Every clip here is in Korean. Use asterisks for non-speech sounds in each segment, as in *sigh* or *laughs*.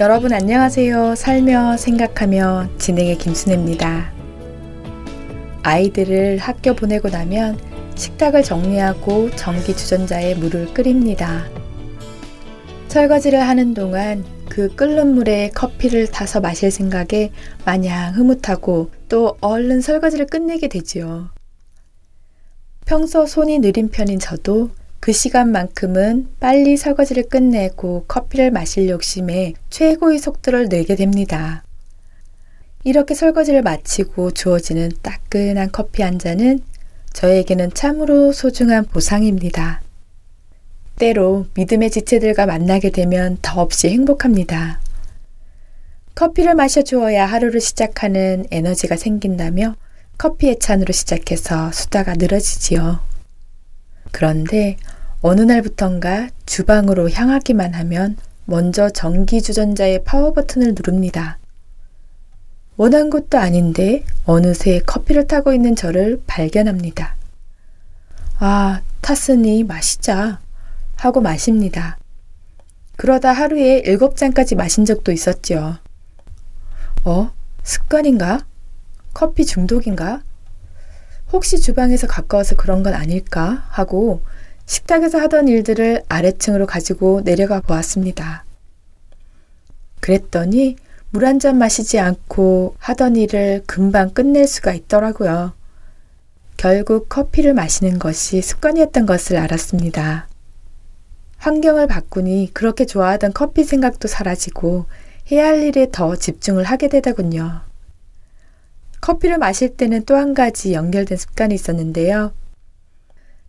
여러분 안녕하세요. 살며 생각하며 진행의 김순혜입니다. 아이들을 학교 보내고 나면 식탁을 정리하고 전기 주전자에 물을 끓입니다. 설거지를 하는 동안 그 끓는 물에 커피를 타서 마실 생각에 마냥 흐뭇하고 또 얼른 설거지를 끝내게 되지요. 평소 손이 느린 편인 저도 그 시간만큼은 빨리 설거지를 끝내고 커피를 마실 욕심에 최고의 속도를 내게 됩니다. 이렇게 설거지를 마치고 주어지는 따끈한 커피 한 잔은 저에게는 참으로 소중한 보상입니다. 때로 믿음의 지체들과 만나게 되면 더없이 행복합니다. 커피를 마셔 주어야 하루를 시작하는 에너지가 생긴다며 커피의 찬으로 시작해서 수다가 늘어지지요. 그런데 어느 날부턴가 주방으로 향하기만 하면 먼저 전기 주전자의 파워 버튼을 누릅니다. 원한 것도 아닌데 어느새 커피를 타고 있는 저를 발견합니다. 아, 탔으니 마시자 하고 마십니다. 그러다 하루에 일곱 잔까지 마신 적도 있었죠. 어? 습관인가? 커피 중독인가? 혹시 주방에서 가까워서 그런 건 아닐까? 하고 식탁에서 하던 일들을 아래층으로 가지고 내려가 보았습니다. 그랬더니 물 한 잔 마시지 않고 하던 일을 금방 끝낼 수가 있더라고요. 결국 커피를 마시는 것이 습관이었던 것을 알았습니다. 환경을 바꾸니 그렇게 좋아하던 커피 생각도 사라지고 해야 할 일에 더 집중을 하게 되더군요. 커피를 마실 때는 또 한 가지 연결된 습관이 있었는데요.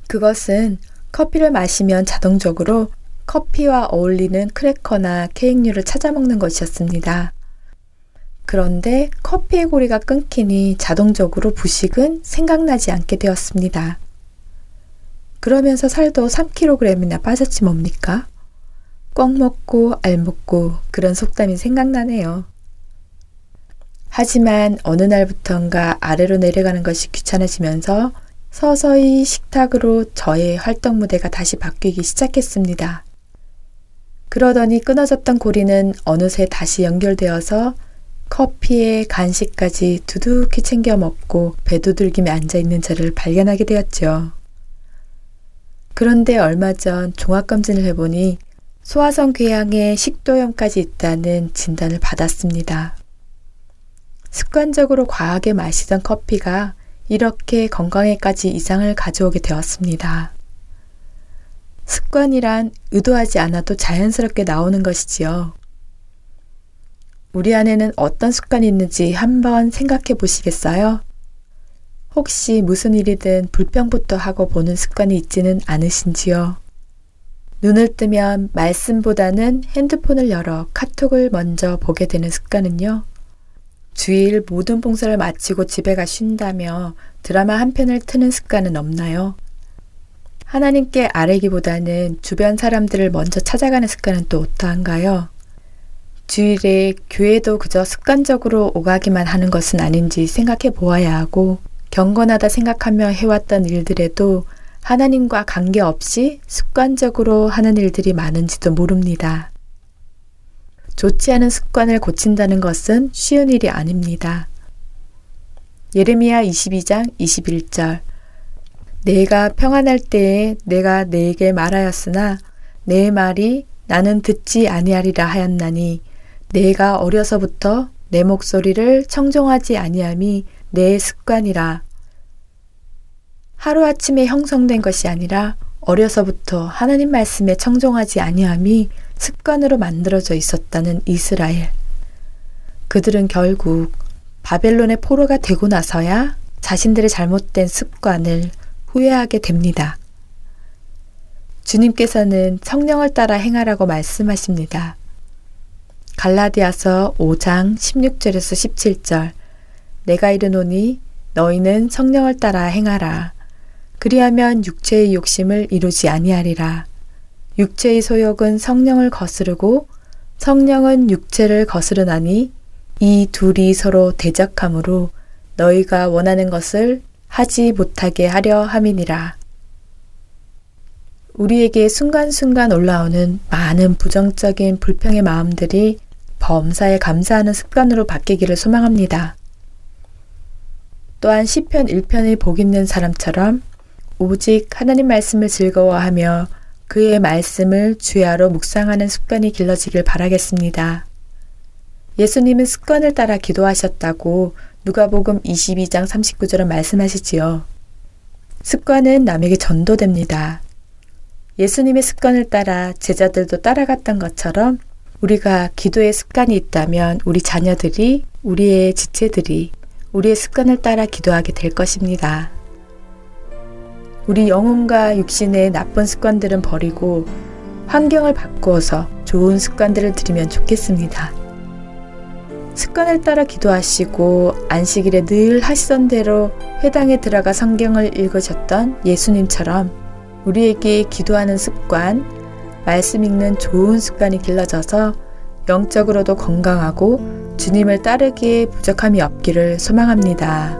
그것은 커피를 마시면 자동적으로 커피와 어울리는 크래커나 케이크류를 찾아 먹는 것이었습니다. 그런데 커피의 고리가 끊기니 자동적으로 부식은 생각나지 않게 되었습니다. 그러면서 살도 3kg이나 빠졌지 뭡니까? 꽉 먹고 알 먹고 그런 속담이 생각나네요. 하지만 어느 날부턴가 아래로 내려가는 것이 귀찮아지면서 서서히 식탁으로 저의 활동 무대가 다시 바뀌기 시작했습니다. 그러더니 끊어졌던 고리는 어느새 다시 연결되어서 커피에 간식까지 두둑히 챙겨 먹고 배두들김에 앉아 있는 저를 발견하게 되었죠. 그런데 얼마 전 종합검진을 해보니 소화성 궤양에 식도염까지 있다는 진단을 받았습니다. 습관적으로 과하게 마시던 커피가 이렇게 건강에까지 이상을 가져오게 되었습니다. 습관이란 의도하지 않아도 자연스럽게 나오는 것이지요. 우리 안에는 어떤 습관이 있는지 한번 생각해 보시겠어요? 혹시 무슨 일이든 불평부터 하고 보는 습관이 있지는 않으신지요? 눈을 뜨면 말씀보다는 핸드폰을 열어 카톡을 먼저 보게 되는 습관은요? 주일 모든 봉사를 마치고 집에 가 쉰다며 드라마 한 편을 트는 습관은 없나요? 하나님께 아뢰기보다는 주변 사람들을 먼저 찾아가는 습관은 또 어떠한가요? 주일에 교회도 그저 습관적으로 오가기만 하는 것은 아닌지 생각해 보아야 하고 경건하다 생각하며 해왔던 일들에도 하나님과 관계없이 습관적으로 하는 일들이 많은지도 모릅니다. 좋지 않은 습관을 고친다는 것은 쉬운 일이 아닙니다. 예레미야 22장 21절 내가 평안할 때에 내가 내게 말하였으나 내 말이 나는 듣지 아니하리라 하였나니 내가 어려서부터 내 목소리를 청종하지 아니함이 내 습관이라 하루아침에 형성된 것이 아니라 어려서부터 하나님 말씀에 청종하지 아니함이 습관으로 만들어져 있었다는 이스라엘. 그들은 결국 바벨론의 포로가 되고 나서야 자신들의 잘못된 습관을 후회하게 됩니다. 주님께서는 성령을 따라 행하라고 말씀하십니다. 갈라디아서 5장 16절에서 17절 내가 이르노니 너희는 성령을 따라 행하라. 그리하면 육체의 욕심을 이루지 아니하리라. 육체의 소욕은 성령을 거스르고 성령은 육체를 거스르나니 이 둘이 서로 대적하므로 너희가 원하는 것을 하지 못하게 하려 함이니라. 우리에게 순간순간 올라오는 많은 부정적인 불평의 마음들이 범사에 감사하는 습관으로 바뀌기를 소망합니다. 또한 시편 1편의 복 있는 사람처럼 오직 하나님 말씀을 즐거워하며 그의 말씀을 주야로 묵상하는 습관이 길러지길 바라겠습니다. 예수님은 습관을 따라 기도하셨다고 누가복음 22장 39절은 말씀하시지요. 습관은 남에게 전도됩니다. 예수님의 습관을 따라 제자들도 따라갔던 것처럼 우리가 기도의 습관이 있다면 우리 자녀들이, 우리의 지체들이 우리의 습관을 따라 기도하게 될 것입니다. 우리 영혼과 육신의 나쁜 습관들은 버리고 환경을 바꾸어서 좋은 습관들을 들이면 좋겠습니다. 습관을 따라 기도하시고 안식일에 늘 하시던 대로 회당에 들어가 성경을 읽으셨던 예수님처럼 우리에게 기도하는 습관, 말씀 읽는 좋은 습관이 길러져서 영적으로도 건강하고 주님을 따르기에 부족함이 없기를 소망합니다.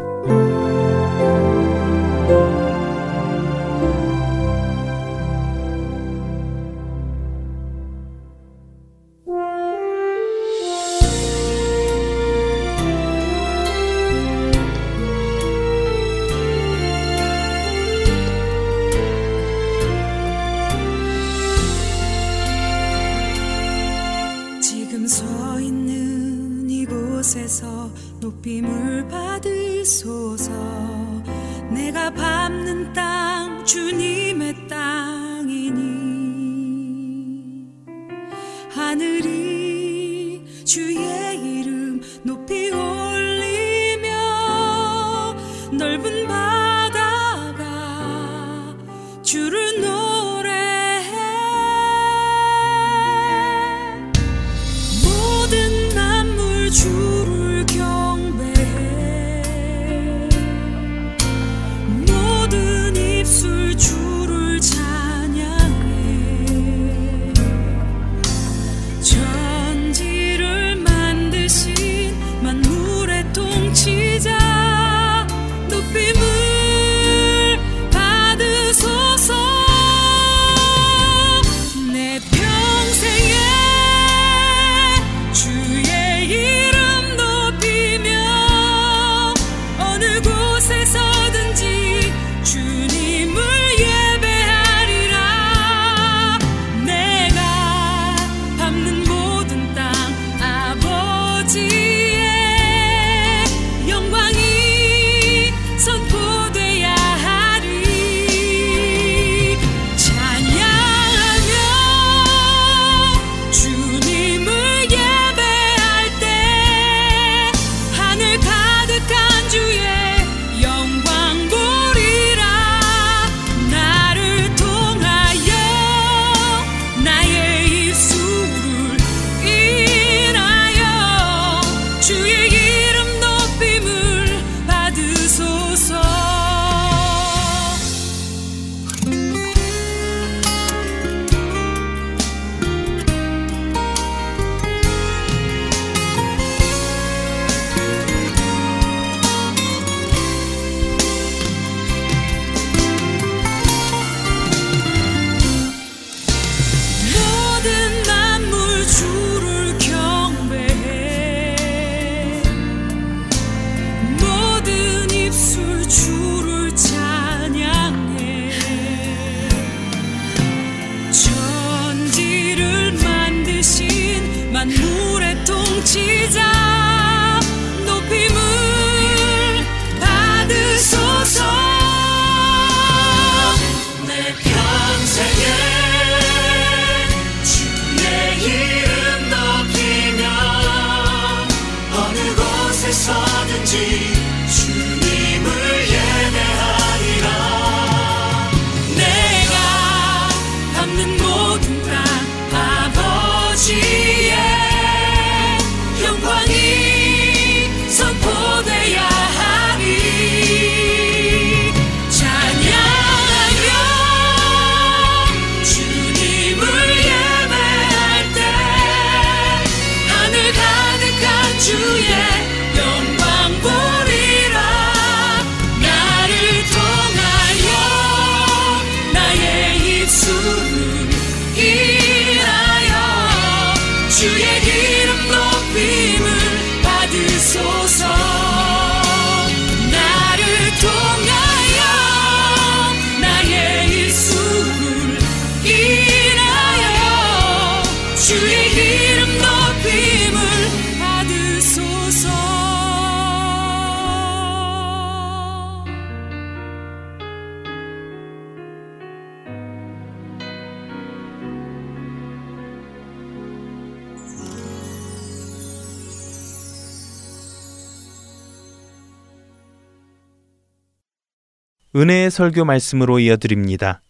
은혜의 설교 말씀으로 이어드립니다.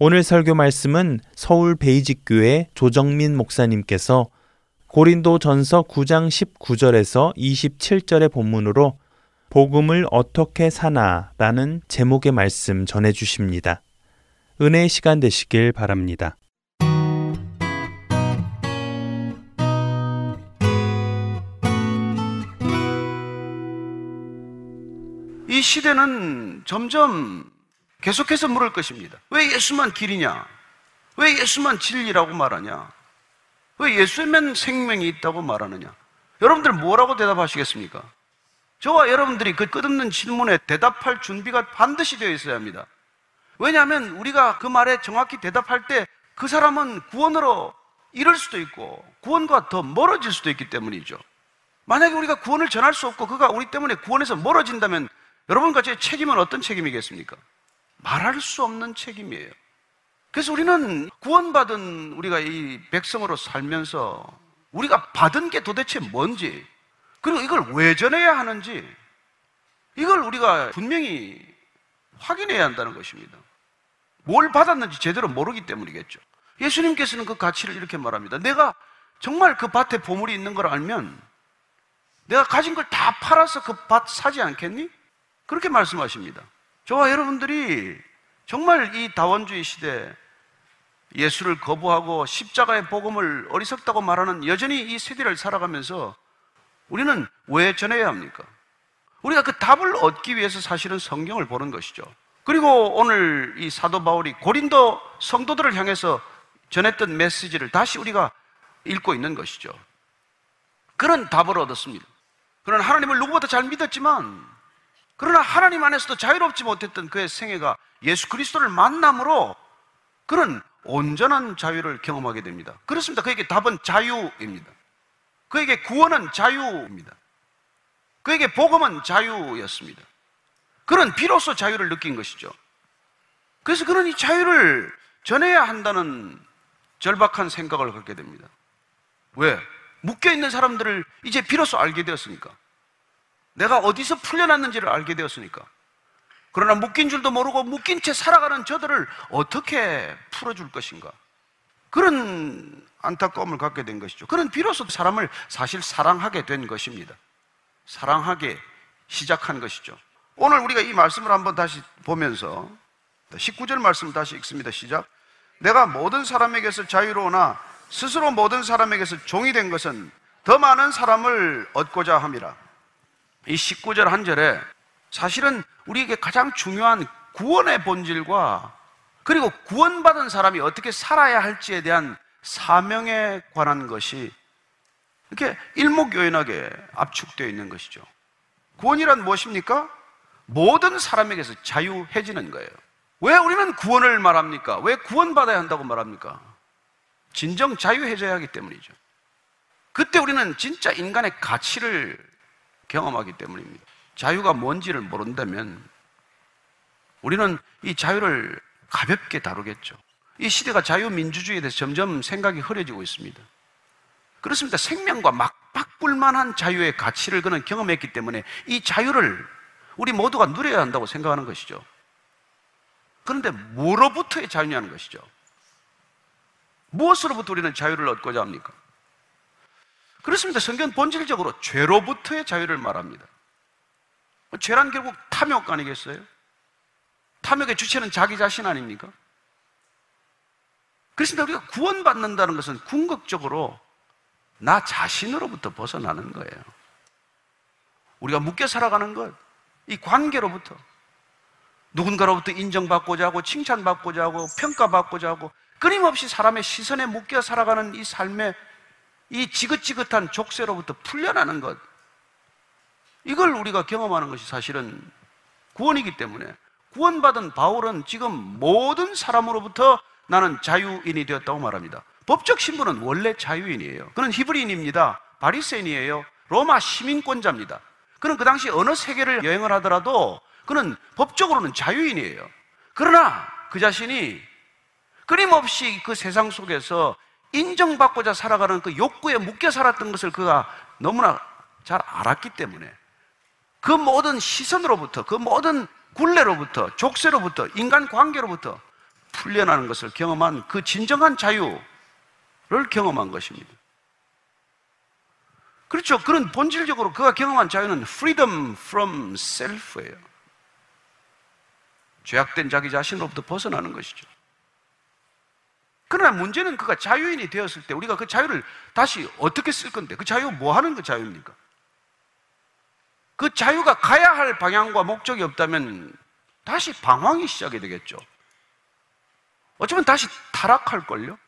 오늘 설교 말씀은 서울 베이직교회 조정민 목사님께서 고린도 전서 9장 19절에서 27절의 본문으로 복음을 어떻게 사나 라는 제목의 말씀 전해 주십니다. 은혜의 시간 되시길 바랍니다. 이 시대는 점점 계속해서 물을 것입니다. 왜 예수만 길이냐? 왜 예수만 진리라고 말하냐? 왜 예수면 생명이 있다고 말하느냐? 여러분들 뭐라고 대답하시겠습니까? 저와 여러분들이 그 끝없는 질문에 대답할 준비가 반드시 되어 있어야 합니다. 왜냐하면 우리가 그 말에 정확히 대답할 때 그 사람은 구원으로 이를 수도 있고 구원과 더 멀어질 수도 있기 때문이죠. 만약에 우리가 구원을 전할 수 없고 그가 우리 때문에 구원에서 멀어진다면 여러분과 제 책임은 어떤 책임이겠습니까? 말할 수 없는 책임이에요. 그래서 우리는 구원받은 우리가 이 백성으로 살면서 우리가 받은 게 도대체 뭔지, 그리고 이걸 왜 전해야 하는지, 이걸 우리가 분명히 확인해야 한다는 것입니다. 뭘 받았는지 제대로 모르기 때문이겠죠. 예수님께서는 그 가치를 이렇게 말합니다. 내가 정말 그 밭에 보물이 있는 걸 알면 내가 가진 걸 다 팔아서 그 밭 사지 않겠니? 그렇게 말씀하십니다. 저와 여러분들이 정말 이 다원주의 시대 예수를 거부하고 십자가의 복음을 어리석다고 말하는 여전히 이 세대를 살아가면서 우리는 왜 전해야 합니까? 우리가 그 답을 얻기 위해서 사실은 성경을 보는 것이죠. 그리고 오늘 이 사도 바울이 고린도 성도들을 향해서 전했던 메시지를 다시 우리가 읽고 있는 것이죠. 그런 답을 얻었습니다. 그런 하나님을 누구보다 잘 믿었지만 그러나 하나님 안에서도 자유롭지 못했던 그의 생애가 예수 그리스도를 만남으로 그런 온전한 자유를 경험하게 됩니다. 그렇습니다. 그에게 답은 자유입니다. 그에게 구원은 자유입니다. 그에게 복음은 자유였습니다. 그런 비로소 자유를 느낀 것이죠. 그래서 그런 이 자유를 전해야 한다는 절박한 생각을 갖게 됩니다. 왜? 묶여 있는 사람들을 이제 비로소 알게 되었으니까. 내가 어디서 풀려났는지를 알게 되었으니까. 그러나 묶인 줄도 모르고 묶인 채 살아가는 저들을 어떻게 풀어줄 것인가. 그런 안타까움을 갖게 된 것이죠. 그런 비로소 사람을 사실 사랑하게 된 것입니다. 사랑하게 시작한 것이죠. 오늘 우리가 이 말씀을 한번 다시 보면서 19절 말씀 다시 읽습니다. 시작. 내가 모든 사람에게서 자유로우나 스스로 모든 사람에게서 종이 된 것은 더 많은 사람을 얻고자 함이라. 이 19절 한 절에 사실은 우리에게 가장 중요한 구원의 본질과 그리고 구원받은 사람이 어떻게 살아야 할지에 대한 사명에 관한 것이 이렇게 일목요연하게 압축되어 있는 것이죠. 구원이란 무엇입니까? 모든 사람에게서 자유해지는 거예요. 왜 우리는 구원을 말합니까? 왜 구원받아야 한다고 말합니까? 진정 자유해져야 하기 때문이죠. 그때 우리는 진짜 인간의 가치를 경험하기 때문입니다. 자유가 뭔지를 모른다면 우리는 이 자유를 가볍게 다루겠죠. 이 시대가 자유민주주의에 대해서 점점 생각이 흐려지고 있습니다. 그렇습니다. 생명과 막바꿀 만한 자유의 가치를 그는 경험했기 때문에 이 자유를 우리 모두가 누려야 한다고 생각하는 것이죠. 그런데 뭐로부터의 자유냐는 것이죠. 무엇으로부터 우리는 자유를 얻고자 합니까? 그렇습니다. 성경 본질적으로 죄로부터의 자유를 말합니다. 죄란 결국 탐욕 아니겠어요? 탐욕의 주체는 자기 자신 아닙니까? 그렇습니다. 우리가 구원받는다는 것은 궁극적으로 나 자신으로부터 벗어나는 거예요. 우리가 묶여 살아가는 것, 이 관계로부터. 누군가로부터 인정받고자 하고 칭찬받고자 하고 평가받고자 하고 끊임없이 사람의 시선에 묶여 살아가는 이 삶의 이 지긋지긋한 족쇄로부터 풀려나는 것. 이걸 우리가 경험하는 것이 사실은 구원이기 때문에 구원받은 바울은 지금 모든 사람으로부터 나는 자유인이 되었다고 말합니다. 법적 신분은 원래 자유인이에요. 그는 히브리인입니다. 바리새인이에요. 로마 시민권자입니다. 그는 그 당시 어느 세계를 여행을 하더라도 그는 법적으로는 자유인이에요. 그러나 그 자신이 끊임없이 그 세상 속에서 인정받고자 살아가는 그 욕구에 묶여 살았던 것을 그가 너무나 잘 알았기 때문에 그 모든 시선으로부터 그 모든 굴레로부터 족쇄로부터 인간 관계로부터 풀려나는 것을 경험한 그 진정한 자유를 경험한 것입니다. 그렇죠. 그런 본질적으로 그가 경험한 자유는 freedom from self예요. 죄악된 자기 자신으로부터 벗어나는 것이죠. 그러나 문제는 그가 자유인이 되었을 때 우리가 그 자유를 다시 어떻게 쓸 건데 그 자유 뭐 하는 그 자유입니까? 그 자유가 가야 할 방향과 목적이 없다면 다시 방황이 시작이 되겠죠. 어쩌면 다시 타락할걸요?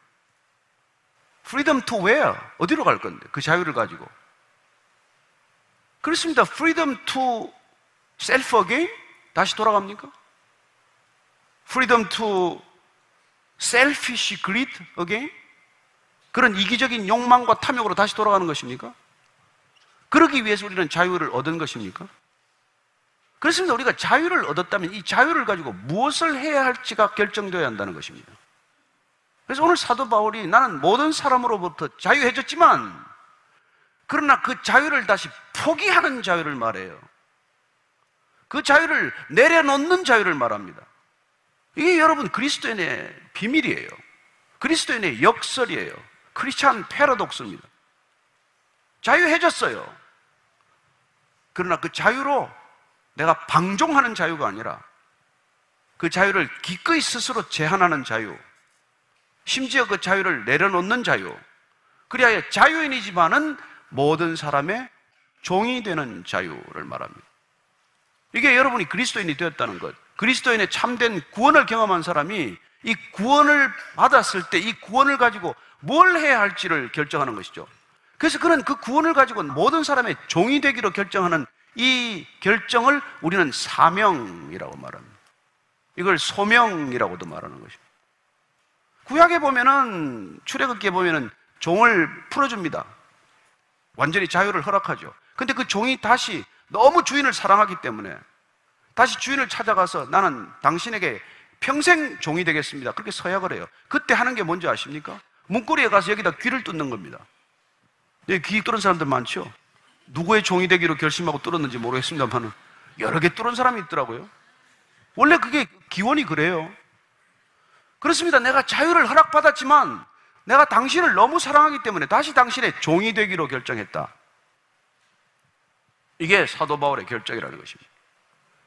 freedom to where? 어디로 갈 건데? 그 자유를 가지고. 그렇습니다. freedom to self again? 다시 돌아갑니까? freedom to selfish greed again? 그런 이기적인 욕망과 탐욕으로 다시 돌아가는 것입니까? 그러기 위해서 우리는 자유를 얻은 것입니까? 그렇습니다. 우리가 자유를 얻었다면 이 자유를 가지고 무엇을 해야 할지가 결정되어야 한다는 것입니다. 그래서 오늘 사도 바울이 나는 모든 사람으로부터 자유해졌지만 그러나 그 자유를 다시 포기하는 자유를 말해요. 그 자유를 내려놓는 자유를 말합니다. 이게 여러분 그리스도인의 비밀이에요. 그리스도인의 역설이에요. 크리스찬 패러독스입니다. 자유해졌어요. 그러나 그 자유로 내가 방종하는 자유가 아니라 그 자유를 기꺼이 스스로 제한하는 자유, 심지어 그 자유를 내려놓는 자유, 그리하여 자유인이지만은 모든 사람의 종이 되는 자유를 말합니다. 이게 여러분이 그리스도인이 되었다는 것. 그리스도인의 참된 구원을 경험한 사람이 이 구원을 받았을 때 이 구원을 가지고 뭘 해야 할지를 결정하는 것이죠. 그래서 그는 그 구원을 가지고 모든 사람의 종이 되기로 결정하는 이 결정을 우리는 사명이라고 말합니다. 이걸 소명이라고도 말하는 것입니다. 구약에 보면은 출애굽기에 보면은 종을 풀어줍니다. 완전히 자유를 허락하죠. 근데 그 종이 다시 너무 주인을 사랑하기 때문에 다시 주인을 찾아가서 나는 당신에게 평생 종이 되겠습니다. 그렇게 서약을 해요. 그때 하는 게 뭔지 아십니까? 문고리에 가서 여기다 귀를 뚫는 겁니다. 귀 뚫은 사람들 많죠? 누구의 종이 되기로 결심하고 뚫었는지 모르겠습니다만 여러 개 뚫은 사람이 있더라고요. 원래 그게 기원이 그래요. 그렇습니다. 내가 자유를 허락받았지만 내가 당신을 너무 사랑하기 때문에 다시 당신의 종이 되기로 결정했다. 이게 사도 바울의 결정이라는 것입니다.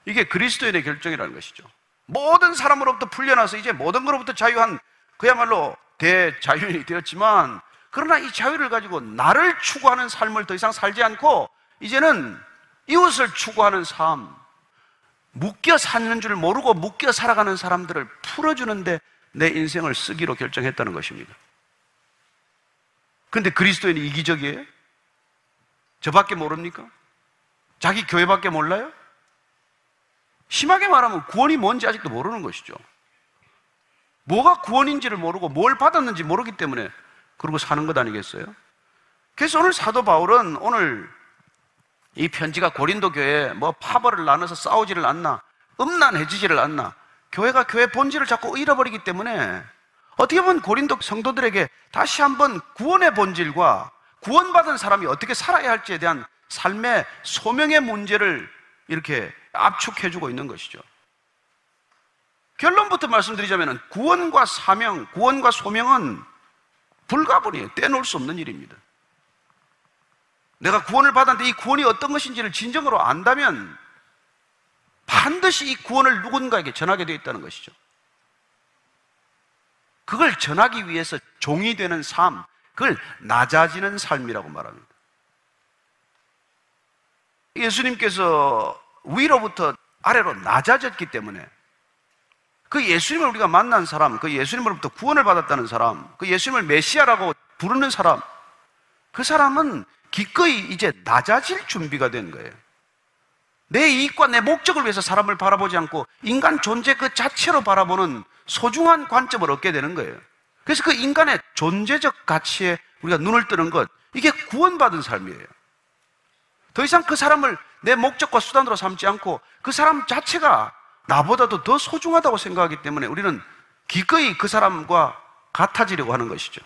이게 그리스도인의 결정이라는 것이죠. 모든 사람으로부터 풀려나서 이제 모든 것로부터 자유한 그야말로 대자유인이 되었지만 그러나 이 자유를 가지고 나를 추구하는 삶을 더 이상 살지 않고 이제는 이웃을 추구하는 삶, 묶여 사는 줄 모르고 묶여 살아가는 사람들을 풀어주는데 내 인생을 쓰기로 결정했다는 것입니다. 근데 그리스도인이 이기적이에요? 저밖에 모릅니까? 자기 교회밖에 몰라요? 심하게 말하면 구원이 뭔지 아직도 모르는 것이죠. 뭐가 구원인지를 모르고 뭘 받았는지 모르기 때문에 그러고 사는 것 아니겠어요? 그래서 오늘 사도 바울은 오늘 이 편지가 고린도 교회에 뭐 파벌을 나눠서 싸우지를 않나, 음란해지지를 않나, 교회가 교회 본질을 자꾸 잃어버리기 때문에 어떻게 보면 고린도 성도들에게 다시 한번 구원의 본질과 구원받은 사람이 어떻게 살아야 할지에 대한 삶의 소명의 문제를 이렇게 압축해주고 있는 것이죠. 결론부터 말씀드리자면 구원과 사명, 구원과 소명은 불가분이에요. 떼놓을 수 없는 일입니다. 내가 구원을 받았는데 이 구원이 어떤 것인지를 진정으로 안다면 반드시 이 구원을 누군가에게 전하게 되어 있다는 것이죠. 그걸 전하기 위해서 종이 되는 삶, 그걸 낮아지는 삶이라고 말합니다. 예수님께서 위로부터 아래로 낮아졌기 때문에 그 예수님을 우리가 만난 사람, 그 예수님으로부터 구원을 받았다는 사람, 그 예수님을 메시아라고 부르는 사람, 그 사람은 기꺼이 이제 낮아질 준비가 된 거예요. 내 이익과 내 목적을 위해서 사람을 바라보지 않고 인간 존재 그 자체로 바라보는 소중한 관점을 얻게 되는 거예요. 그래서 그 인간의 존재적 가치에 우리가 눈을 뜨는 것, 이게 구원받은 삶이에요. 더 이상 그 사람을 내 목적과 수단으로 삼지 않고 그 사람 자체가 나보다도 더 소중하다고 생각하기 때문에 우리는 기꺼이 그 사람과 같아지려고 하는 것이죠.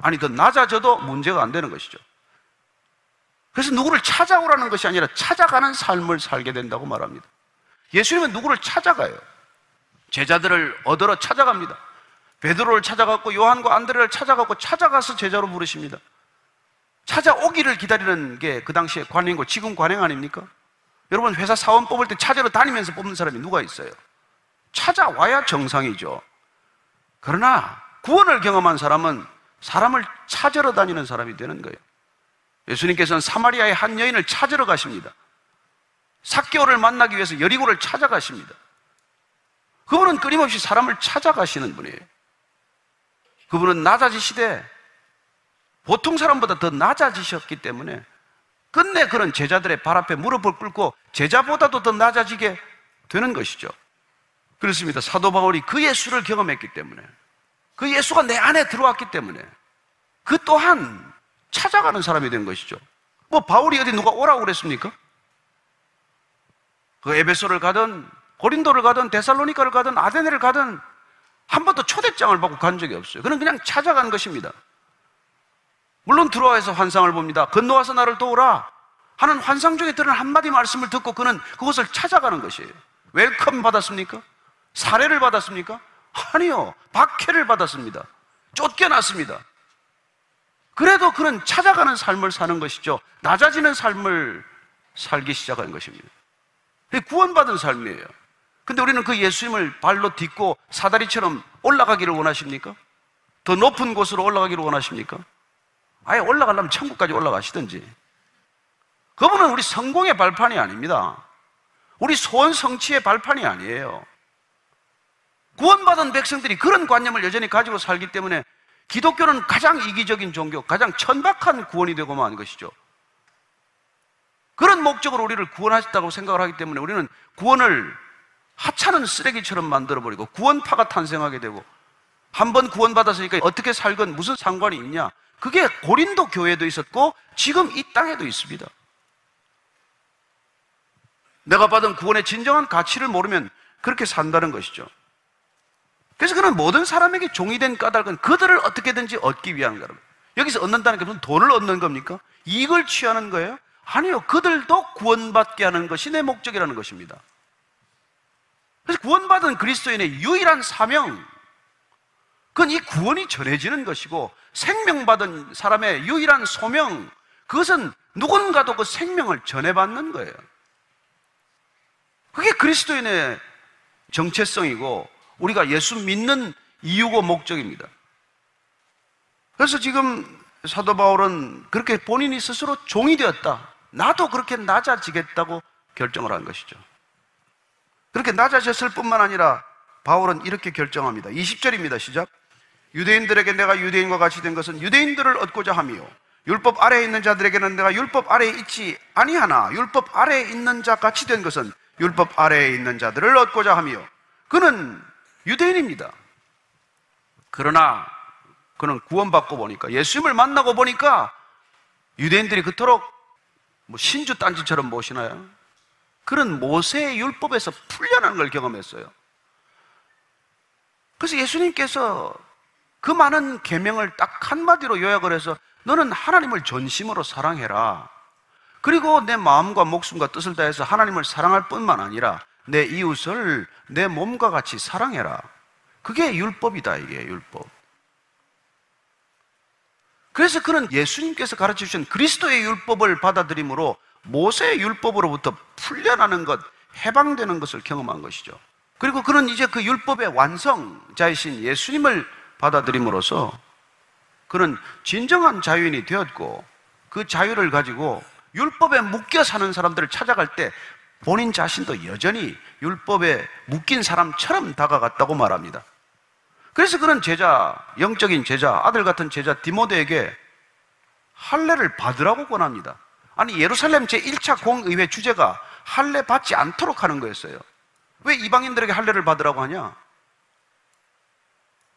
아니, 더 낮아져도 문제가 안 되는 것이죠. 그래서 누구를 찾아오라는 것이 아니라 찾아가는 삶을 살게 된다고 말합니다. 예수님은 누구를 찾아가요? 제자들을 얻으러 찾아갑니다. 베드로를 찾아갔고 요한과 안드레를 찾아갔고 찾아가서 제자로 부르십니다. 찾아오기를 기다리는 게 그 당시에 관행이고 지금 관행 아닙니까? 여러분 회사 사원 뽑을 때 찾으러 다니면서 뽑는 사람이 누가 있어요? 찾아와야 정상이죠. 그러나 구원을 경험한 사람은 사람을 찾으러 다니는 사람이 되는 거예요. 예수님께서는 사마리아의 한 여인을 찾으러 가십니다. 사개오를 만나기 위해서 여리고를 찾아가십니다. 그분은 끊임없이 사람을 찾아가시는 분이에요. 그분은 낮아지시되 보통 사람보다 더 낮아지셨기 때문에 끝내 그런 제자들의 발 앞에 무릎을 꿇고 제자보다도 더 낮아지게 되는 것이죠. 그렇습니다. 사도 바울이 그 예수를 경험했기 때문에 그 예수가 내 안에 들어왔기 때문에 그 또한 찾아가는 사람이 된 것이죠. 뭐 바울이 어디 누가 오라고 그랬습니까? 그 에베소를 가든 고린도를 가든 데살로니카를 가든 아데네를 가든 한 번도 초대장을 받고 간 적이 없어요. 그는 그냥 찾아간 것입니다. 물론 드로아에서 환상을 봅니다. 건너와서 나를 도우라 하는 환상 중에 들은 한마디 말씀을 듣고 그는 그것을 찾아가는 것이에요. welcome 받았습니까? 사례를 받았습니까? 아니요. 박해를 받았습니다. 쫓겨났습니다. 그래도 그는 찾아가는 삶을 사는 것이죠. 낮아지는 삶을 살기 시작한 것입니다. 구원받은 삶이에요. 근데 우리는 그 예수님을 발로 딛고 사다리처럼 올라가기를 원하십니까? 더 높은 곳으로 올라가기를 원하십니까? 아예 올라가려면 천국까지 올라가시든지. 그분은 우리 성공의 발판이 아닙니다. 우리 소원 성취의 발판이 아니에요. 구원받은 백성들이 그런 관념을 여전히 가지고 살기 때문에 기독교는 가장 이기적인 종교, 가장 천박한 구원이 되고만 하는 것이죠. 그런 목적으로 우리를 구원하셨다고 생각을 하기 때문에 우리는 구원을 하찮은 쓰레기처럼 만들어버리고 구원파가 탄생하게 되고 한 번 구원받았으니까 어떻게 살건 무슨 상관이 있냐? 그게 고린도 교회도 있었고 지금 이 땅에도 있습니다. 내가 받은 구원의 진정한 가치를 모르면 그렇게 산다는 것이죠. 그래서 그는 모든 사람에게 종이 된 까닭은 그들을 어떻게든지 얻기 위한 거랍니다. 여기서 얻는다는 게 무슨 돈을 얻는 겁니까? 이익을 취하는 거예요? 아니요. 그들도 구원받게 하는 것이 내 목적이라는 것입니다. 그래서 구원받은 그리스도인의 유일한 사명, 그건 이 구원이 전해지는 것이고 생명받은 사람의 유일한 소명, 그것은 누군가도 그 생명을 전해받는 거예요. 그게 그리스도인의 정체성이고 우리가 예수 믿는 이유고 목적입니다. 그래서 지금 사도 바울은 그렇게 본인이 스스로 종이 되었다. 나도 그렇게 낮아지겠다고 결정을 한 것이죠. 그렇게 낮아졌을 뿐만 아니라 바울은 이렇게 결정합니다. 20절입니다. 시작. 유대인들에게 내가 유대인과 같이 된 것은 유대인들을 얻고자 함이요. 율법 아래에 있는 자들에게는 내가 율법 아래에 있지 아니하나 율법 아래에 있는 자 같이 된 것은 율법 아래에 있는 자들을 얻고자 함이요. 그는 유대인입니다. 그러나 그는 구원받고 보니까 예수님을 만나고 보니까 유대인들이 그토록 뭐 신주 딴지처럼 모시나요? 그런 모세의 율법에서 풀려나는 걸 경험했어요. 그래서 예수님께서 그 많은 계명을 딱 한마디로 요약을 해서 너는 하나님을 전심으로 사랑해라. 그리고 내 마음과 목숨과 뜻을 다해서 하나님을 사랑할 뿐만 아니라 내 이웃을 내 몸과 같이 사랑해라. 그게 율법이다, 이게 율법. 그래서 그는 예수님께서 가르쳐 주신 그리스도의 율법을 받아들임으로 모세의 율법으로부터 풀려나는 것, 해방되는 것을 경험한 것이죠. 그리고 그는 이제 그 율법의 완성자이신 예수님을 받아들임으로써 그는 진정한 자유인이 되었고 그 자유를 가지고 율법에 묶여 사는 사람들을 찾아갈 때 본인 자신도 여전히 율법에 묶인 사람처럼 다가갔다고 말합니다. 그래서 그런 제자, 영적인 제자, 아들 같은 제자 디모데에게 할례를 받으라고 권합니다. 아니 예루살렘 제1차 공의회 주제가 할례 받지 않도록 하는 거였어요. 왜 이방인들에게 할례를 받으라고 하냐?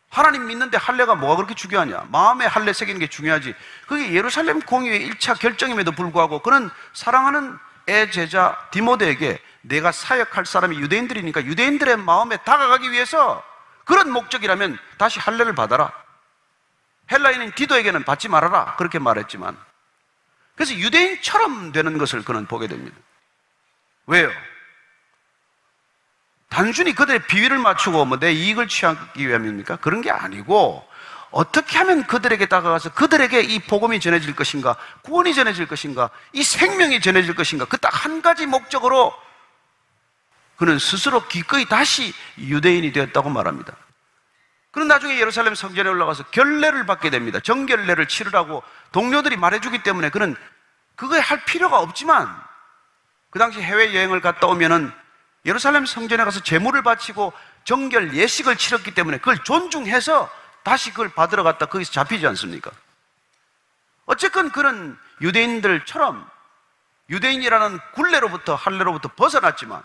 하나님 믿는데 할례가 뭐가 그렇게 중요하냐? 마음에 할례 새기는 게 중요하지. 그게 예루살렘 공의회 1차 결정임에도 불구하고 그는 사랑하는 애 제자 디모데에게 내가 사역할 사람이 유대인들이니까 유대인들의 마음에 다가가기 위해서 그런 목적이라면 다시 할례를 받아라. 헬라인인 디도에게는 받지 말아라. 그렇게 말했지만 그래서 유대인처럼 되는 것을 그는 보게 됩니다. 왜요? 단순히 그들의 비위를 맞추고 뭐 내 이익을 취하기 위함입니까? 그런 게 아니고 어떻게 하면 그들에게 다가가서 그들에게 이 복음이 전해질 것인가, 구원이 전해질 것인가, 이 생명이 전해질 것인가, 그 딱 한 가지 목적으로 그는 스스로 기꺼이 다시 유대인이 되었다고 말합니다. 그는 나중에 예루살렘 성전에 올라가서 결례를 받게 됩니다. 정결례를 치르라고 동료들이 말해주기 때문에 그는 그거에 할 필요가 없지만 그 당시 해외 여행을 갔다 오면은 예루살렘 성전에 가서 제물을 바치고 정결 예식을 치렀기 때문에 그걸 존중해서 다시 그걸 받으러 갔다 거기서 잡히지 않습니까? 어쨌건 그런 유대인들처럼 유대인이라는 굴레로부터 할례로부터 벗어났지만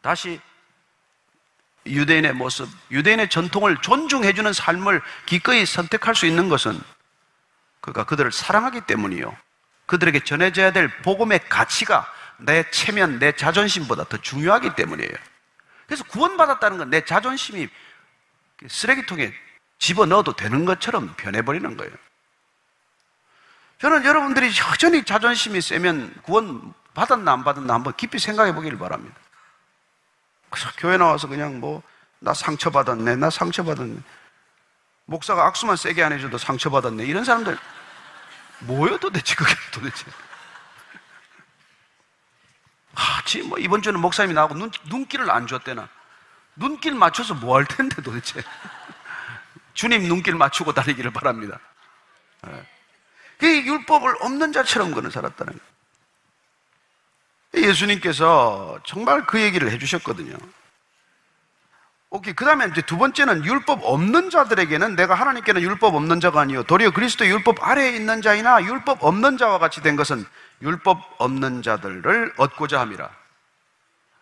다시 유대인의 모습, 유대인의 전통을 존중해주는 삶을 기꺼이 선택할 수 있는 것은 그가 그들을 사랑하기 때문이요. 그들에게 전해져야 될 복음의 가치가 내 체면, 내 자존심보다 더 중요하기 때문이에요. 그래서 구원받았다는 건 내 자존심이 쓰레기통에 집어 넣어도 되는 것처럼 변해버리는 거예요. 저는 여러분들이 여전히 자존심이 세면 구원 받았나 안 받았나 한번 깊이 생각해 보기를 바랍니다. 그래서 교회 나와서 그냥 뭐, 나 상처받았네, 나 상처받았네. 목사가 악수만 세게 안 해줘도 상처받았네. 이런 사람들, 뭐예요 도대체, 그게 도대체. 아, 지금 뭐 이번 주는 목사님이 나하고 눈, 눈길을 안 줬대나. 눈길 맞춰서 뭐 할 텐데 도대체. *laughs* 주님 눈길 맞추고 다니기를 바랍니다. 이 율법을 없는 자처럼 그는 살았다는 거예요. 예수님께서 정말 그 얘기를 해주셨거든요. 오케이. 그 다음에 이제 두 번째는 율법 없는 자들에게는 내가 하나님께는 율법 없는 자가 아니요. 도리어 그리스도 율법 아래에 있는 자이나 율법 없는 자와 같이 된 것은 율법 없는 자들을 얻고자 함이라.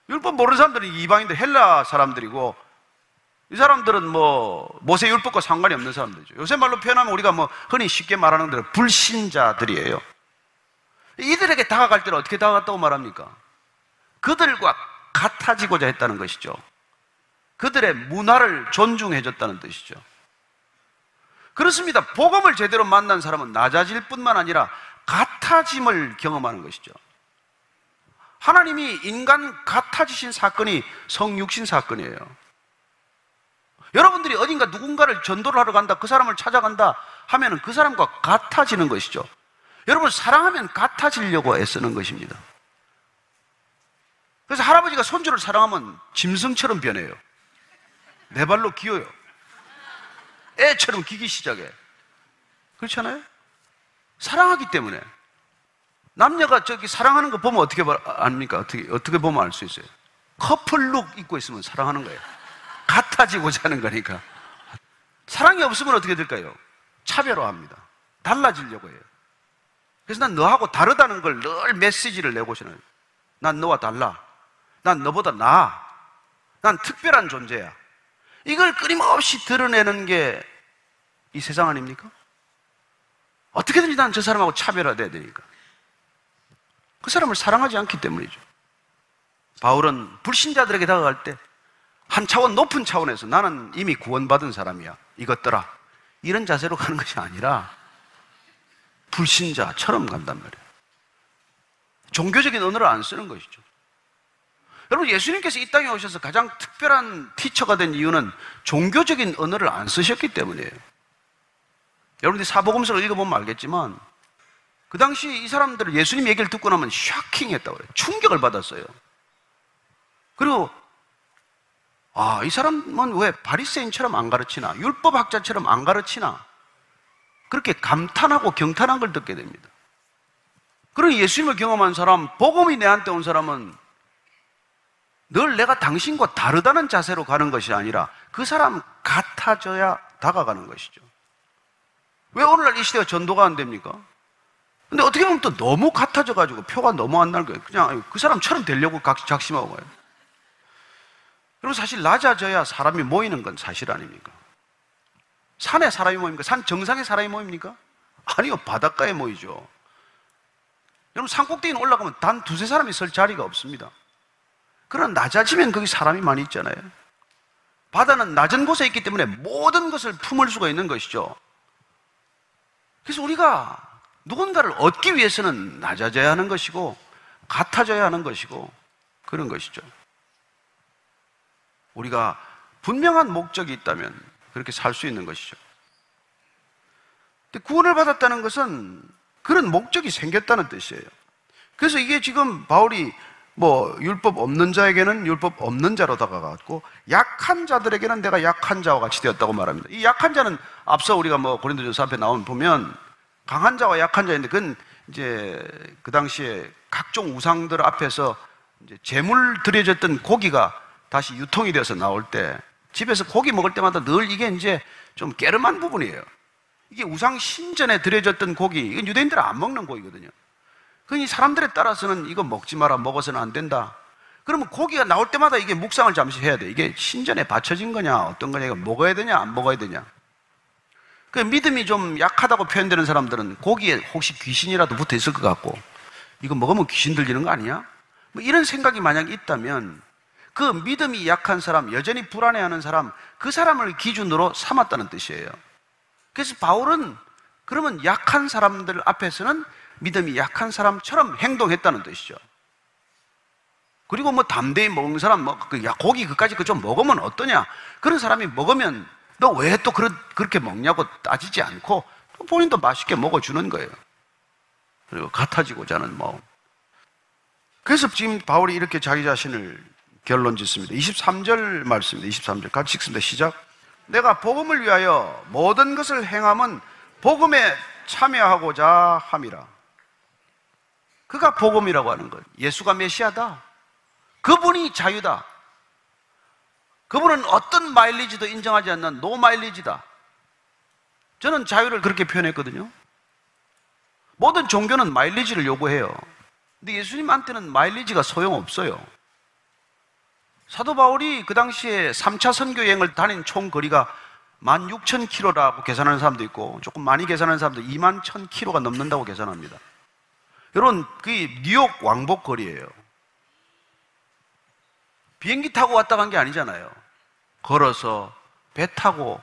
율법 모르는 사람들은 이방인들 헬라 사람들이고 이 사람들은 뭐 모세 율법과 상관이 없는 사람들이죠. 요새 말로 표현하면 우리가 뭐 흔히 쉽게 말하는 대로 불신자들이에요. 이들에게 다가갈 때는 어떻게 다가갔다고 말합니까? 그들과 같아지고자 했다는 것이죠. 그들의 문화를 존중해 줬다는 뜻이죠. 그렇습니다. 복음을 제대로 만난 사람은 낮아질 뿐만 아니라 같아짐을 경험하는 것이죠. 하나님이 인간 같아지신 사건이 성육신 사건이에요. 여러분들이 어딘가 누군가를 전도를 하러 간다, 그 사람을 찾아간다 하면은 그 사람과 같아지는 것이죠. 여러분, 사랑하면 같아지려고 애쓰는 것입니다. 그래서 할아버지가 손주를 사랑하면 짐승처럼 변해요. 내 발로 기어요. 애처럼 기기 시작해. 그렇잖아요? 사랑하기 때문에. 남녀가 저기 사랑하는 거 보면 어떻게 압니까? 어떻게, 어떻게 보면 알 수 있어요? 커플룩 입고 있으면 사랑하는 거예요. 같아지고자 하는 거니까. 사랑이 없으면 어떻게 될까요? 차별화합니다. 달라지려고 해요. 그래서 난 너하고 다르다는 걸 늘 메시지를 내고 싶어요. 난 너와 달라. 난 너보다 나아. 난 특별한 존재야. 이걸 끊임없이 드러내는 게 이 세상 아닙니까? 어떻게든지 난저 사람하고 차별화돼야 되니까. 그 사람을 사랑하지 않기 때문이죠. 바울은 불신자들에게 다가갈 때 한 차원 높은 차원에서 나는 이미 구원받은 사람이야. 이것들아. 이런 자세로 가는 것이 아니라 불신자처럼 간단 말이에요. 종교적인 언어를 안 쓰는 것이죠. 여러분, 예수님께서 이 땅에 오셔서 가장 특별한 티처가 된 이유는 종교적인 언어를 안 쓰셨기 때문이에요. 여러분들이 사복음서를 읽어보면 알겠지만, 그 당시 이 사람들은 예수님 얘기를 듣고 나면 샤킹했다고 그래요. 충격을 받았어요. 그리고, 아, 이 사람은 왜 바리새인처럼 안 가르치나? 율법학자처럼 안 가르치나? 그렇게 감탄하고 경탄한 걸 듣게 됩니다. 그런 예수님을 경험한 사람, 복음이 내한테 온 사람은 늘 내가 당신과 다르다는 자세로 가는 것이 아니라 그 사람 같아져야 다가가는 것이죠. 왜 오늘날 이 시대가 전도가 안 됩니까? 근데 어떻게 보면 또 너무 같아져가지고 표가 너무 안날 거예요. 그냥 그 사람처럼 되려고 작심하고 가요. 그리고 사실 낮아져야 사람이 모이는 건 사실 아닙니까? 산에 사람이 모입니까? 산 정상에 사람이 모입니까? 아니요, 바닷가에 모이죠. 여러분, 산 꼭대기는 올라가면 단 두세 사람이 설 자리가 없습니다. 그러나 낮아지면 거기 사람이 많이 있잖아요. 바다는 낮은 곳에 있기 때문에 모든 것을 품을 수가 있는 것이죠. 그래서 우리가 누군가를 얻기 위해서는 낮아져야 하는 것이고, 같아져야 하는 것이고, 그런 것이죠. 우리가 분명한 목적이 있다면 그렇게 살 수 있는 것이죠. 구원을 받았다는 것은 그런 목적이 생겼다는 뜻이에요. 그래서 이게 지금 바울이 뭐 율법 없는 자에게는 율법 없는 자로 다가갔고 약한 자들에게는 내가 약한 자와 같이 되었다고 말합니다. 이 약한 자는 앞서 우리가 뭐 고린도전서 앞에 나오면 보면 강한 자와 약한 자인데 그건 이제 그 당시에 각종 우상들 앞에서 이제 제물 드려졌던 고기가 다시 유통이 돼서 나올 때 집에서 고기 먹을 때마다 늘 이게 이제 좀 깨름한 부분이에요. 이게 우상 신전에 드려졌던 고기, 이건 유대인들은 안 먹는 고기거든요. 그러니 사람들에 따라서는 이거 먹지 마라, 먹어서는 안 된다. 그러면 고기가 나올 때마다 이게 묵상을 잠시 해야 돼. 이게 신전에 바쳐진 거냐, 어떤 거냐, 이거 먹어야 되냐, 안 먹어야 되냐. 그 믿음이 좀 약하다고 표현되는 사람들은 고기에 혹시 귀신이라도 붙어 있을 것 같고, 이거 먹으면 귀신 들리는 거 아니야? 뭐 이런 생각이 만약 있다면, 그 믿음이 약한 사람, 여전히 불안해하는 사람, 그 사람을 기준으로 삼았다는 뜻이에요. 그래서 바울은 그러면 약한 사람들 앞에서는 믿음이 약한 사람처럼 행동했다는 뜻이죠. 그리고 뭐 담대히 먹는 사람, 뭐, 그, 야, 고기 그까지 그 좀 먹으면 어떠냐? 그런 사람이 먹으면 너 왜 또 그렇게 먹냐고 따지지 않고 본인도 맛있게 먹어주는 거예요. 그리고 같아지고자 하는 마음. 그래서 지금 바울이 이렇게 자기 자신을 결론 짓습니다. 23절 말씀입니다. 23절. 같이 읽습니다. 시작. 내가 복음을 위하여 모든 것을 행함은 복음에 참여하고자 함이라. 그가 복음이라고 하는 것. 예수가 메시아다. 그분이 자유다. 그분은 어떤 마일리지도 인정하지 않는 노 마일리지다. 저는 자유를 그렇게 표현했거든요. 모든 종교는 마일리지를 요구해요. 근데 예수님한테는 마일리지가 소용없어요. 사도 바울이 그 당시에 3차 선교 여행을 다닌 총 거리가 16,000km라고 계산하는 사람도 있고 조금 많이 계산하는 사람도 2만 1,000km가 넘는다고 계산합니다. 여러분, 그게 뉴욕 왕복 거리예요. 비행기 타고 왔다 간 게 아니잖아요. 걸어서 배 타고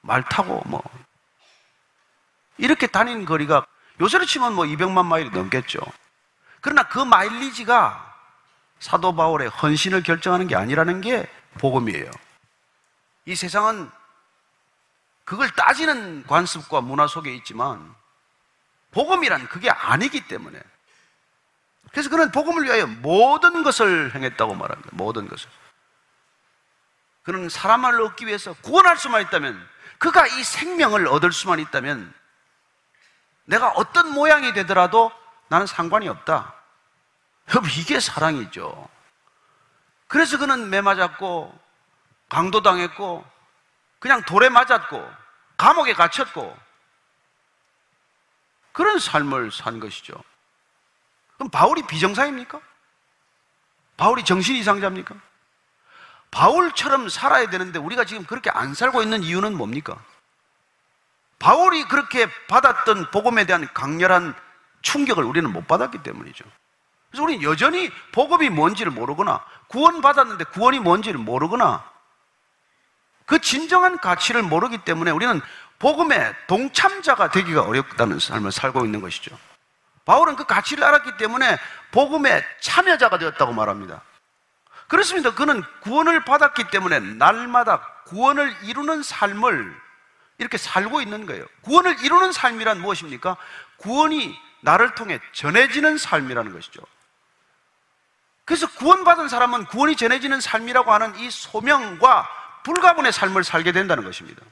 말 타고 뭐 이렇게 다닌 거리가 요새로 치면 뭐 200만 마일이 넘겠죠. 그러나 그 마일리지가 사도 바울의 헌신을 결정하는 게 아니라는 게 복음이에요. 이 세상은 그걸 따지는 관습과 문화 속에 있지만 복음이란 그게 아니기 때문에 그래서 그는 복음을 위하여 모든 것을 행했다고 말합니다. 모든 것을. 그는 사람을 얻기 위해서 구원할 수만 있다면 그가 이 생명을 얻을 수만 있다면 내가 어떤 모양이 되더라도 나는 상관이 없다. 여러분, 이게 사랑이죠. 그래서 그는 매 맞았고, 강도당했고, 그냥 돌에 맞았고, 감옥에 갇혔고, 그런 삶을 산 것이죠. 그럼 바울이 비정상입니까? 바울이 정신 이상자입니까? 바울처럼 살아야 되는데 우리가 지금 그렇게 안 살고 있는 이유는 뭡니까? 바울이 그렇게 받았던 복음에 대한 강렬한 충격을 우리는 못 받았기 때문이죠. 그래서 우리는 여전히 복음이 뭔지를 모르거나 구원받았는데 구원이 뭔지를 모르거나 그 진정한 가치를 모르기 때문에 우리는 복음의 동참자가 되기가 어렵다는 삶을 살고 있는 것이죠. 바울은 그 가치를 알았기 때문에 복음의 참여자가 되었다고 말합니다. 그렇습니다. 그는 구원을 받았기 때문에 날마다 구원을 이루는 삶을 이렇게 살고 있는 거예요. 구원을 이루는 삶이란 무엇입니까? 구원이 나를 통해 전해지는 삶이라는 것이죠. 그래서 구원받은 사람은 구원이 전해지는 삶이라고 하는 이 소명과 불가분의 삶을 살게 된다는 것입니다.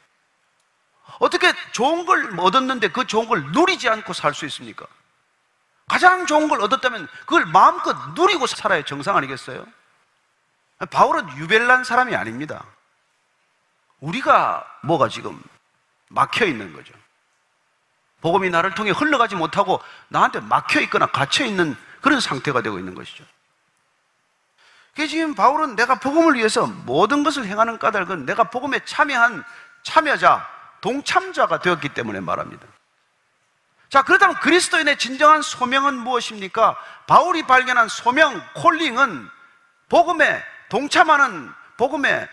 어떻게 좋은 걸 얻었는데 그 좋은 걸 누리지 않고 살 수 있습니까? 가장 좋은 걸 얻었다면 그걸 마음껏 누리고 살아야 정상 아니겠어요? 바울은 유별난 사람이 아닙니다. 우리가 뭐가 지금 막혀 있는 거죠. 복음이 나를 통해 흘러가지 못하고 나한테 막혀 있거나 갇혀 있는 그런 상태가 되고 있는 것이죠. 그게 지금 바울은 내가 복음을 위해서 모든 것을 행하는 까닭은 내가 복음에 참여한 참여자, 동참자가 되었기 때문에 말합니다. 자, 그렇다면 그리스도인의 진정한 소명은 무엇입니까? 바울이 발견한 소명, 콜링은 복음에 동참하는 복음의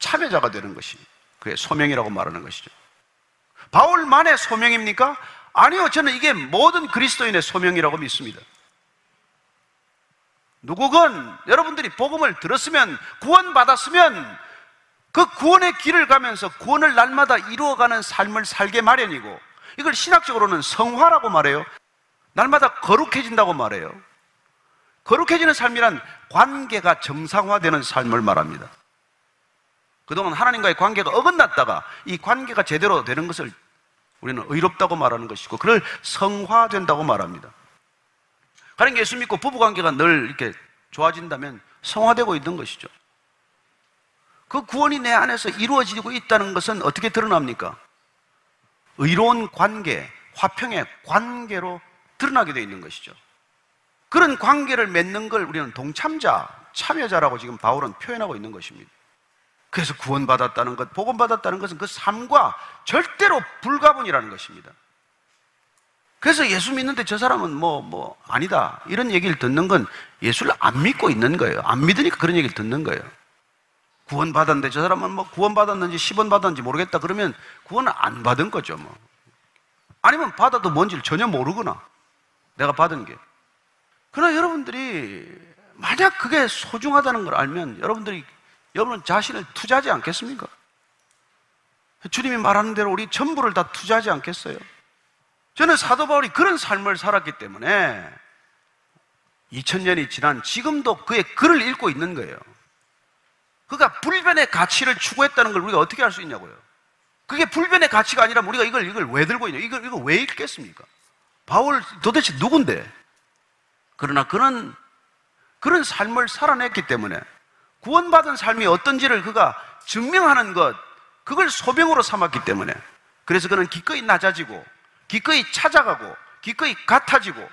참여자가 되는 것이 그의 소명이라고 말하는 것이죠. 바울만의 소명입니까? 아니요, 저는 이게 모든 그리스도인의 소명이라고 믿습니다. 누구건 여러분들이 복음을 들었으면 구원받았으면 그 구원의 길을 가면서 구원을 날마다 이루어가는 삶을 살게 마련이고 이걸 신학적으로는 성화라고 말해요. 날마다 거룩해진다고 말해요. 거룩해지는 삶이란 관계가 정상화되는 삶을 말합니다. 그동안 하나님과의 관계가 어긋났다가 이 관계가 제대로 되는 것을 우리는 의롭다고 말하는 것이고 그를 성화된다고 말합니다. 가령 예수 믿고 부부 관계가 늘 이렇게 좋아진다면 성화되고 있는 것이죠. 그 구원이 내 안에서 이루어지고 있다는 것은 어떻게 드러납니까? 의로운 관계, 화평의 관계로 드러나게 되어 있는 것이죠. 그런 관계를 맺는 걸 우리는 동참자, 참여자라고 지금 바울은 표현하고 있는 것입니다. 그래서 구원받았다는 것, 복음받았다는 것은 그 삶과 절대로 불가분이라는 것입니다. 그래서 예수 믿는데 저 사람은 뭐, 뭐, 아니다. 이런 얘기를 듣는 건 예수를 안 믿고 있는 거예요. 안 믿으니까 그런 얘기를 듣는 거예요. 구원 받았는데 저 사람은 뭐 구원 받았는지 10원 받았는지 모르겠다. 그러면 구원을 안 받은 거죠, 뭐. 아니면 받아도 뭔지를 전혀 모르거나 내가 받은 게. 그러나 여러분들이 만약 그게 소중하다는 걸 알면 여러분들이 여러분 자신을 투자하지 않겠습니까? 주님이 말하는 대로 우리 전부를 다 투자하지 않겠어요? 저는 사도 바울이 그런 삶을 살았기 때문에 2000년이 지난 지금도 그의 글을 읽고 있는 거예요. 그가 불변의 가치를 추구했다는 걸 우리가 어떻게 알 수 있냐고요. 그게 불변의 가치가 아니라 우리가 이걸, 이걸 왜 들고 있냐. 이걸, 이걸 왜 읽겠습니까? 바울 도대체 누군데? 그러나 그런, 그런 삶을 살아냈기 때문에 구원받은 삶이 어떤지를 그가 증명하는 것, 그걸 소명으로 삼았기 때문에 그래서 그는 기꺼이 낮아지고, 기꺼이 찾아가고, 기꺼이 같아지고,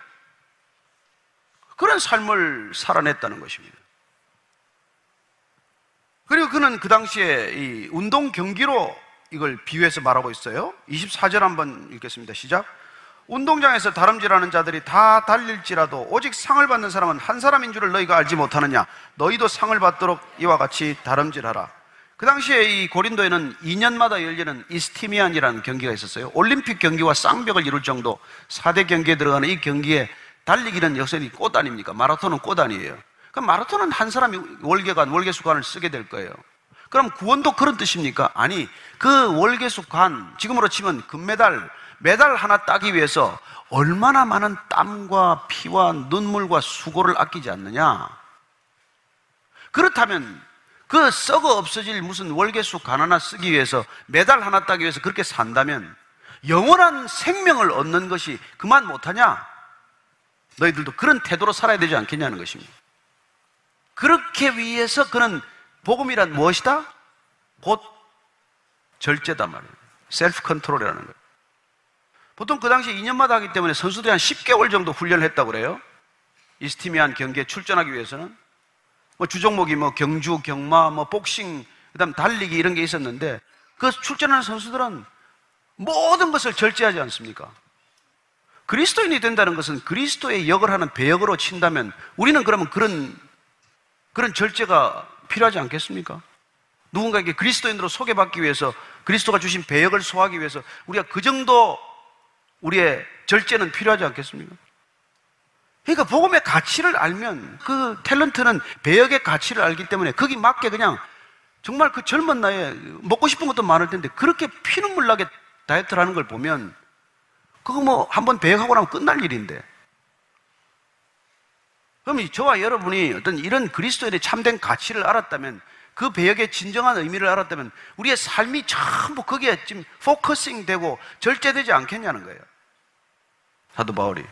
그런 삶을 살아냈다는 것입니다. 그리고 그는 그 당시에 이 운동 경기로 이걸 비유해서 말하고 있어요. 24절 한번 읽겠습니다. 시작. 운동장에서 다름질하는 자들이 다 달릴지라도 오직 상을 받는 사람은 한 사람인 줄을 너희가 알지 못하느냐? 너희도 상을 받도록 이와 같이 다름질하라. 그 당시에 이 고린도에는 2년마다 열리는 이스티미안이라는 경기가 있었어요. 올림픽 경기와 쌍벽을 이룰 정도 4대 경기에 들어가는 이 경기에 달리기는 역설이 꽃 아닙니까? 마라톤은 꽃 아니에요. 그럼 마라톤은 한 사람이 월계관, 월계수관을 쓰게 될 거예요. 그럼 구원도 그런 뜻입니까? 아니, 그 월계수관, 지금으로 치면 금메달, 메달 하나 따기 위해서 얼마나 많은 땀과 피와 눈물과 수고를 아끼지 않느냐? 그렇다면 그 썩어 없어질 무슨 월계수 관 하나 쓰기 위해서 메달 하나 따기 위해서 그렇게 산다면 영원한 생명을 얻는 것이 그만 못하냐? 너희들도 그런 태도로 살아야 되지 않겠냐는 것입니다. 그렇게 위해서 그는 복음이란 무엇이다? 곧 절제다 말이에요. self control이라는 거예요. 보통 그 당시 2년마다 하기 때문에 선수들이 한 10개월 정도 훈련을 했다고 그래요. Isthmian 경기에 출전하기 위해서는. 뭐 주종목이 뭐 경주, 경마, 뭐 복싱, 그 다음 달리기 이런 게 있었는데 그 출전하는 선수들은 모든 것을 절제하지 않습니까? 그리스도인이 된다는 것은 그리스도의 역을 하는 배역으로 친다면 우리는 그러면 그런 그런 절제가 필요하지 않겠습니까? 누군가에게 그리스도인으로 소개받기 위해서 그리스도가 주신 배역을 소화하기 위해서 우리가 그 정도 우리의 절제는 필요하지 않겠습니까? 그러니까 복음의 가치를 알면 그 탤런트는 배역의 가치를 알기 때문에 거기 맞게 그냥 정말 그 젊은 나이에 먹고 싶은 것도 많을 텐데 그렇게 피눈물 나게 다이어트를 하는 걸 보면 그거 뭐 한번 배역하고 나면 끝날 일인데 그럼 저와 여러분이 어떤 이런 그리스도인의 참된 가치를 알았다면 그 배역의 진정한 의미를 알았다면 우리의 삶이 전부 거기에 지금 focusing 되고 절제되지 않겠냐는 거예요. 사도 바울이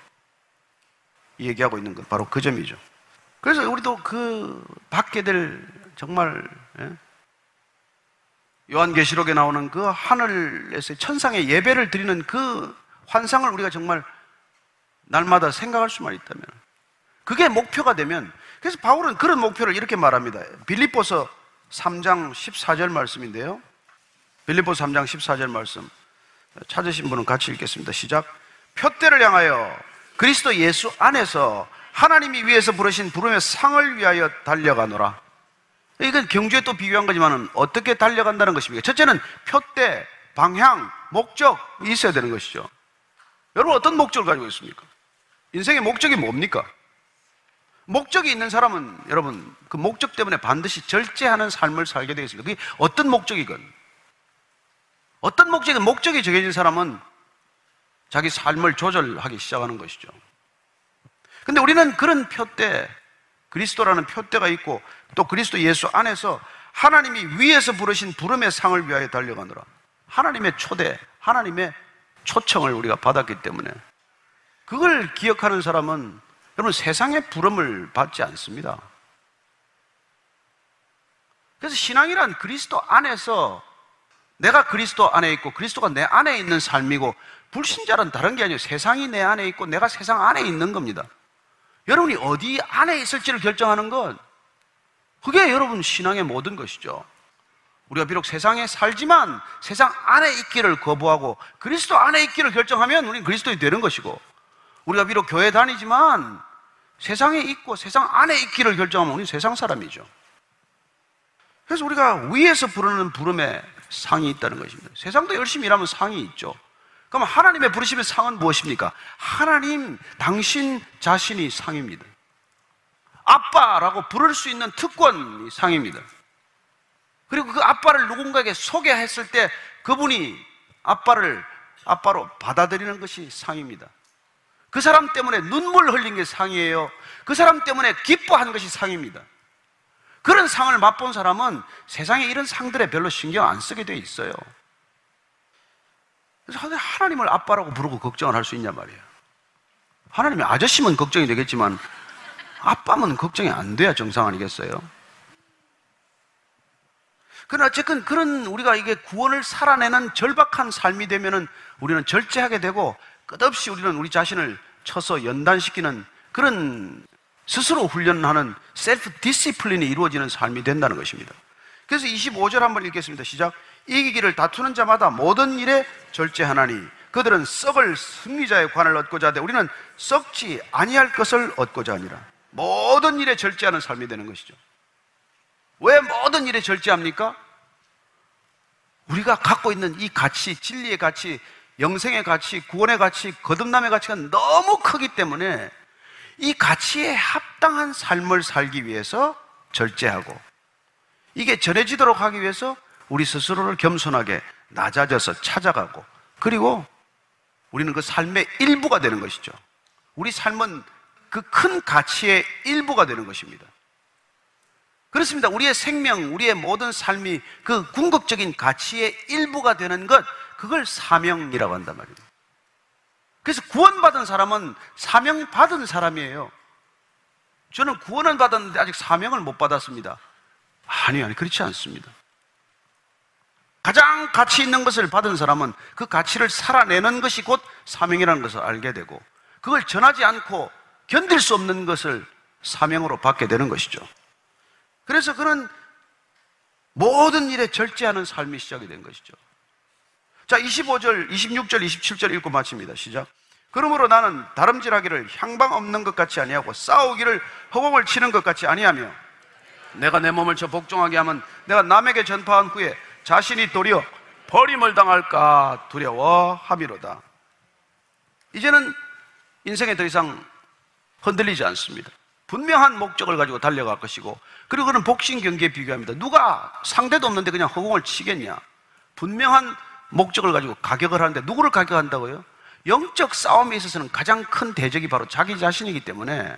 얘기하고 있는 건 바로 그 점이죠. 그래서 우리도 그 받게 될 정말 예? 요한계시록에 나오는 그 하늘에서 천상의 예배를 드리는 그 환상을 우리가 정말 날마다 생각할 수만 있다면 그게 목표가 되면 그래서 바울은 그런 목표를 이렇게 말합니다. 빌립보서 3장 14절 말씀인데요. 빌립보서 3장 14절 말씀 찾으신 분은 같이 읽겠습니다. 시작. 표대를 향하여 그리스도 예수 안에서 하나님이 위에서 부르신 부름의 상을 위하여 달려가노라. 이건 경주에 또 비교한 거지만 어떻게 달려간다는 것입니까? 첫째는 표대, 방향, 목적이 있어야 되는 것이죠. 여러분 어떤 목적을 가지고 있습니까? 인생의 목적이 뭡니까? 목적이 있는 사람은 여러분 그 목적 때문에 반드시 절제하는 삶을 살게 되겠습니다. 그게 어떤 목적이건 어떤 목적이 목적이 정해진 사람은 자기 삶을 조절하기 시작하는 것이죠. 근데 우리는 그런 표대, 그리스도라는 표대가 있고 또 그리스도 예수 안에서 하나님이 위에서 부르신 부름의 상을 위하여 달려가느라 하나님의 초대, 하나님의 초청을 우리가 받았기 때문에 그걸 기억하는 사람은 여러분 세상의 부름을 받지 않습니다. 그래서 신앙이란 그리스도 안에서 내가 그리스도 안에 있고 그리스도가 내 안에 있는 삶이고 불신자란 다른 게 아니에요. 세상이 내 안에 있고 내가 세상 안에 있는 겁니다. 여러분이 어디 안에 있을지를 결정하는 건 그게 여러분 신앙의 모든 것이죠. 우리가 비록 세상에 살지만 세상 안에 있기를 거부하고 그리스도 안에 있기를 결정하면 우리는 그리스도이 되는 것이고 우리가 비록 교회 다니지만 세상에 있고 세상 안에 있기를 결정하면 우리는 세상 사람이죠. 그래서 우리가 위에서 부르는 부름에 상이 있다는 것입니다. 세상도 열심히 일하면 상이 있죠. 그럼 하나님의 부르심의 상은 무엇입니까? 하나님, 당신 자신이 상입니다. 아빠라고 부를 수 있는 특권이 상입니다. 그리고 그 아빠를 누군가에게 소개했을 때 그분이 아빠를 아빠로 받아들이는 것이 상입니다. 그 사람 때문에 눈물 흘린 게 상이에요. 그 사람 때문에 기뻐한 것이 상입니다. 그런 상을 맛본 사람은 세상에 이런 상들에 별로 신경 안 쓰게 돼 있어요. 그래서 하나님을 아빠라고 부르고 걱정을 할 수 있냐 말이에요. 하나님이 아저씨면 걱정이 되겠지만 아빠면 걱정이 안 돼야 정상 아니겠어요? 그러나 어쨌든 그런 우리가 이게 구원을 살아내는 절박한 삶이 되면은 우리는 절제하게 되고 끝없이 우리는 우리 자신을 쳐서 연단시키는 그런 스스로 훈련하는 self discipline이 이루어지는 삶이 된다는 것입니다. 그래서 25절 한번 읽겠습니다. 시작. 이기기를 다투는 자마다 모든 일에 절제하나니 그들은 썩을 승리자의 관을 얻고자 하되 우리는 썩지 아니할 것을 얻고자 하니라. 모든 일에 절제하는 삶이 되는 것이죠. 왜 모든 일에 절제합니까? 우리가 갖고 있는 이 가치, 진리의 가치, 영생의 가치, 구원의 가치, 거듭남의 가치가 너무 크기 때문에 이 가치에 합당한 삶을 살기 위해서 절제하고 이게 전해지도록 하기 위해서 우리 스스로를 겸손하게 낮아져서 찾아가고 그리고 우리는 그 삶의 일부가 되는 것이죠. 우리 삶은 그 큰 가치의 일부가 되는 것입니다. 그렇습니다. 우리의 생명, 우리의 모든 삶이 그 궁극적인 가치의 일부가 되는 것, 그걸 사명이라고 한단 말입니다. 그래서 구원받은 사람은 사명받은 사람이에요. 저는 구원은 받았는데 아직 사명을 못 받았습니다. 아니요, 아니, 그렇지 않습니다. 가장 가치 있는 것을 받은 사람은 그 가치를 살아내는 것이 곧 사명이라는 것을 알게 되고 그걸 전하지 않고 견딜 수 없는 것을 사명으로 받게 되는 것이죠. 그래서 그는 모든 일에 절제하는 삶이 시작이 된 것이죠. 자, 25절, 26절, 27절 읽고 마칩니다. 시작. 그러므로 나는 다름질하기를 향방 없는 것 같이 아니하고 싸우기를 허공을 치는 것 같이 아니하며 내가 내 몸을 저 복종하게 하면 내가 남에게 전파한 후에 자신이 도리어 버림을 당할까 두려워함이로다. 이제는 인생에 더 이상 흔들리지 않습니다. 분명한 목적을 가지고 달려갈 것이고, 그리고 그는 복싱 경기에 비교합니다. 누가 상대도 없는데 그냥 허공을 치겠냐? 분명한 목적을 가지고 가격을 하는데 누구를 가격한다고요? 영적 싸움에 있어서는 가장 큰 대적이 바로 자기 자신이기 때문에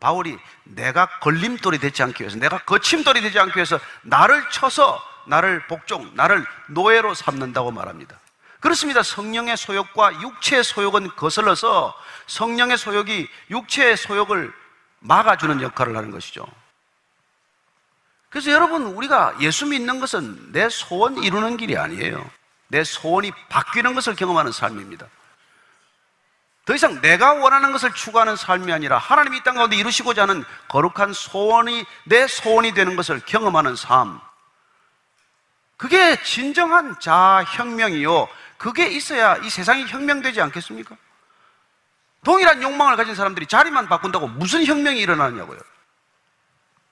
바울이 내가 걸림돌이 되지 않기 위해서, 내가 거침돌이 되지 않기 위해서 나를 쳐서 나를 복종, 나를 노예로 삼는다고 말합니다. 그렇습니다. 성령의 소욕과 육체의 소욕은 거슬러서 성령의 소욕이 육체의 소욕을 막아주는 역할을 하는 것이죠. 그래서 여러분, 우리가 예수 믿는 것은 내 소원 이루는 길이 아니에요. 내 소원이 바뀌는 것을 경험하는 삶입니다. 더 이상 내가 원하는 것을 추구하는 삶이 아니라 하나님이 이 땅 가운데 이루시고자 하는 거룩한 소원이 내 소원이 되는 것을 경험하는 삶. 그게 진정한 자혁명이요. 그게 있어야 이 세상이 혁명되지 않겠습니까? 동일한 욕망을 가진 사람들이 자리만 바꾼다고 무슨 혁명이 일어나냐고요.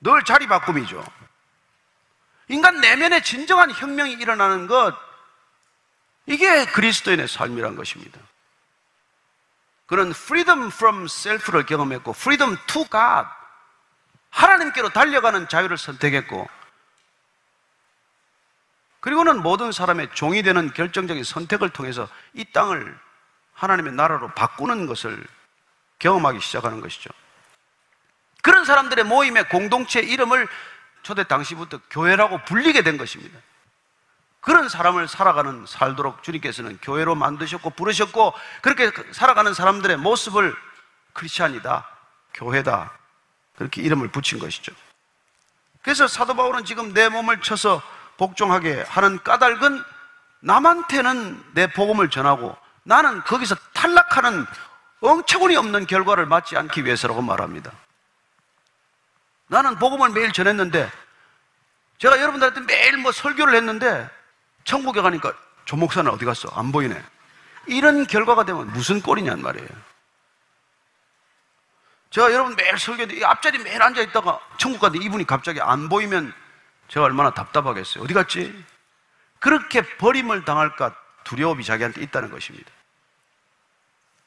늘 자리 바꿈이죠. 인간 내면에 진정한 혁명이 일어나는 것, 이게 그리스도인의 삶이란 것입니다. 그는 freedom from self를 경험했고, freedom to God. 하나님께로 달려가는 자유를 선택했고, 그리고는 모든 사람의 종이 되는 결정적인 선택을 통해서 이 땅을 하나님의 나라로 바꾸는 것을 경험하기 시작하는 것이죠. 그런 사람들의 모임의 공동체 이름을 초대 당시부터 교회라고 불리게 된 것입니다. 그런 사람을 살아가는 살도록 주님께서는 교회로 만드셨고 부르셨고 그렇게 살아가는 사람들의 모습을 크리스찬이다, 교회다 그렇게 이름을 붙인 것이죠. 그래서 사도 바울은 지금 내 몸을 쳐서 복종하게 하는 까닭은 남한테는 내 복음을 전하고 나는 거기서 탈락하는 엉처구니 없는 결과를 맞지 않기 위해서라고 말합니다. 나는 복음을 매일 전했는데 제가 여러분들한테 매일 뭐 설교를 했는데 천국에 가니까 조 목사는 어디 갔어? 안 보이네. 이런 결과가 되면 무슨 꼴이냔 말이에요. 제가 여러분 매일 설교했는데 앞자리 매일 앉아 있다가 천국 가는데 이분이 갑자기 안 보이면 제가 얼마나 답답하겠어요. 어디 갔지? 그렇게 버림을 당할까 두려움이 자기한테 있다는 것입니다.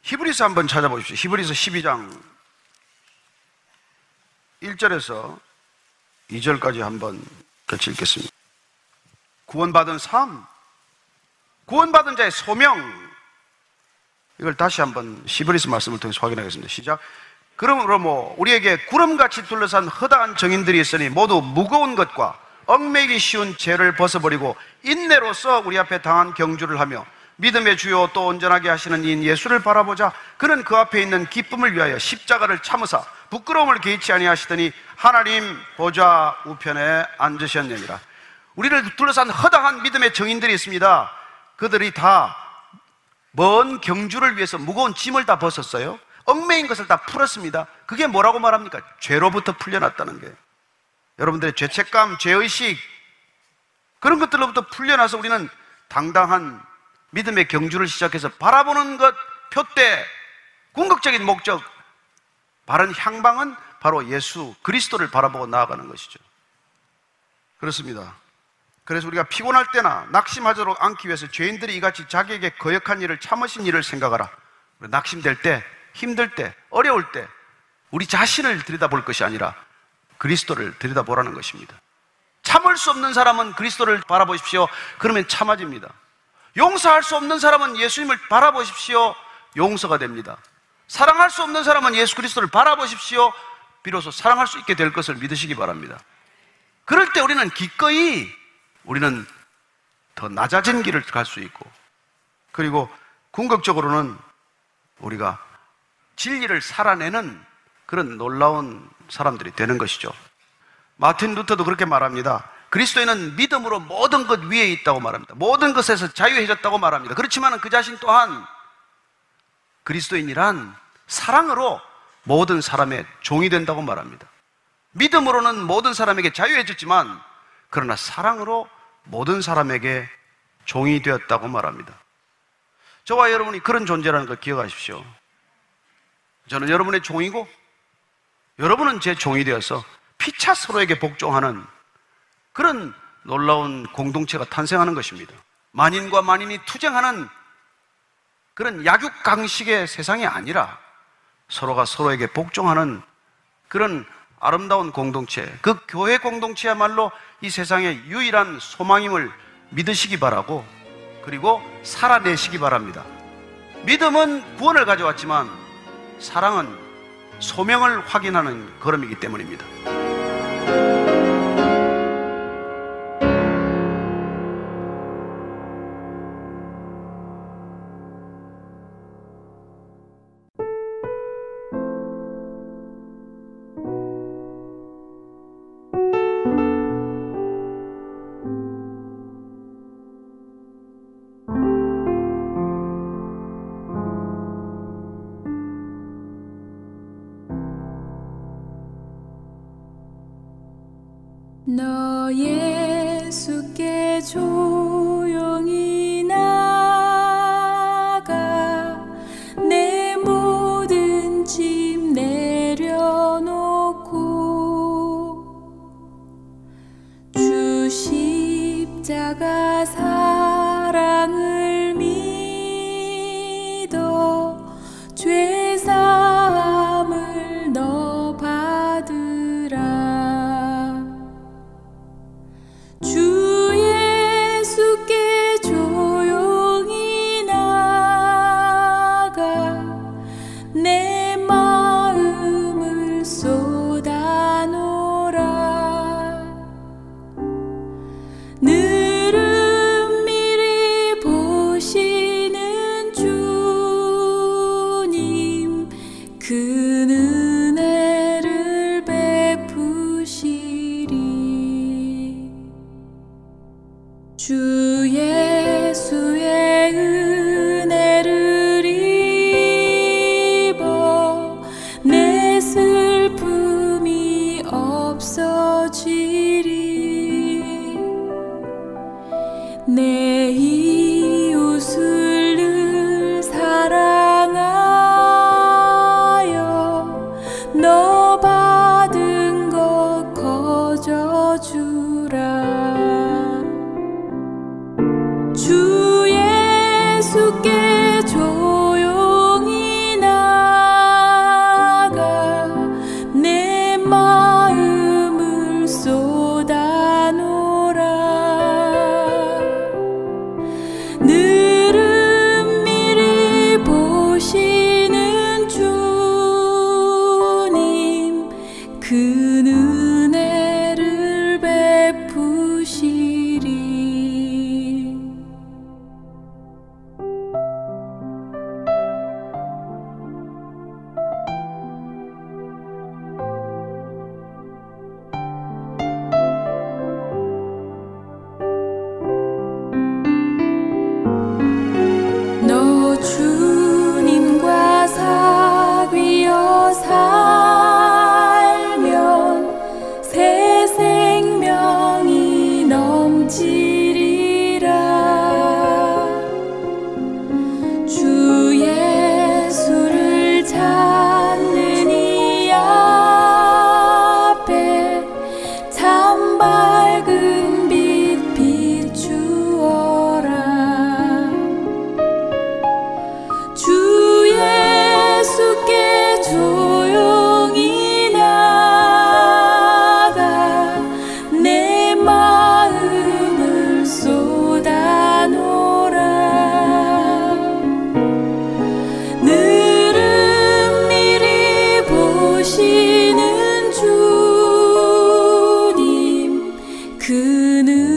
히브리서 한번 찾아보십시오. 히브리서 12장 1절에서 2절까지 한번 같이 읽겠습니다. 구원받은 삶, 구원받은 자의 소명, 이걸 다시 한번 시브리스 말씀을 통해서 확인하겠습니다. 시작. 그러므로 뭐 우리에게 구름같이 둘러싼 허다한 정인들이 있으니 모두 무거운 것과 얽매기 쉬운 죄를 벗어버리고 인내로서 우리 앞에 당한 경주를 하며 믿음의 주요 또 온전하게 하시는 이인 예수를 바라보자 그는 그 앞에 있는 기쁨을 위하여 십자가를 참으사 부끄러움을 개의치 아니하시더니 하나님 보좌 우편에 앉으셨느니라 우리를 둘러싼 허다한 믿음의 정인들이 있습니다 그들이 다 먼 경주를 위해서 무거운 짐을 다 벗었어요 얽매인 것을 다 풀었습니다 그게 뭐라고 말합니까? 죄로부터 풀려났다는 게 여러분들의 죄책감, 죄의식 그런 것들로부터 풀려나서 우리는 당당한 믿음의 경주를 시작해서 바라보는 것, 표대, 궁극적인 목적, 바른 향방은 바로 예수, 그리스도를 바라보고 나아가는 것이죠. 그렇습니다. 그래서 우리가 피곤할 때나 낙심하도록 않기 위해서 죄인들이 이같이 자기에게 거역한 일을 참으신 일을 생각하라. 낙심될 때, 힘들 때, 어려울 때, 우리 자신을 들여다볼 것이 아니라 그리스도를 들여다보라는 것입니다. 참을 수 없는 사람은 그리스도를 바라보십시오. 그러면 참아집니다. 용서할 수 없는 사람은 예수님을 바라보십시오. 용서가 됩니다. 사랑할 수 없는 사람은 예수 그리스도를 바라보십시오. 비로소 사랑할 수 있게 될 것을 믿으시기 바랍니다. 그럴 때 우리는 기꺼이 우리는 더 낮아진 길을 갈 수 있고 그리고 궁극적으로는 우리가 진리를 살아내는 그런 놀라운 사람들이 되는 것이죠. 마틴 루터도 그렇게 말합니다. 그리스도인은 믿음으로 모든 것 위에 있다고 말합니다. 모든 것에서 자유해졌다고 말합니다. 그렇지만 그 자신 또한 그리스도인이란 사랑으로 모든 사람의 종이 된다고 말합니다. 믿음으로는 모든 사람에게 자유해졌지만 그러나 사랑으로 모든 사람에게 종이 되었다고 말합니다. 저와 여러분이 그런 존재라는 걸 기억하십시오. 저는 여러분의 종이고 여러분은 제 종이 되어서 피차 서로에게 복종하는 그런 놀라운 공동체가 탄생하는 것입니다. 만인과 만인이 투쟁하는 그런 약육강식의 세상이 아니라 서로가 서로에게 복종하는 그런 아름다운 공동체, 그 교회 공동체야말로 이 세상의 유일한 소망임을 믿으시기 바라고 그리고 살아내시기 바랍니다. 믿음은 구원을 가져왔지만 사랑은 소명을 확인하는 걸음이기 때문입니다. 그는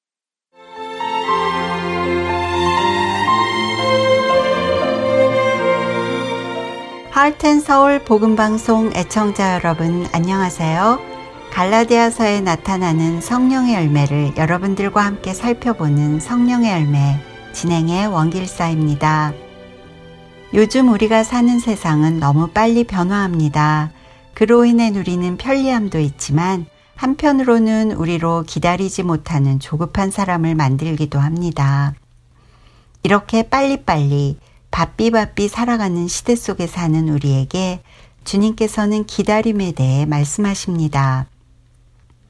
하트앤 서울 복음방송 애청자 여러분 안녕하세요. 갈라디아서에 나타나는 성령의 열매를 여러분들과 함께 살펴보는 성령의 열매 진행의 원길사입니다. 요즘 우리가 사는 세상은 너무 빨리 변화합니다. 그로 인해 누리는 편리함도 있지만 한편으로는 우리로 기다리지 못하는 조급한 사람을 만들기도 합니다. 이렇게 빨리빨리 바삐바삐 살아가는 시대 속에 사는 우리에게 주님께서는 기다림에 대해 말씀하십니다.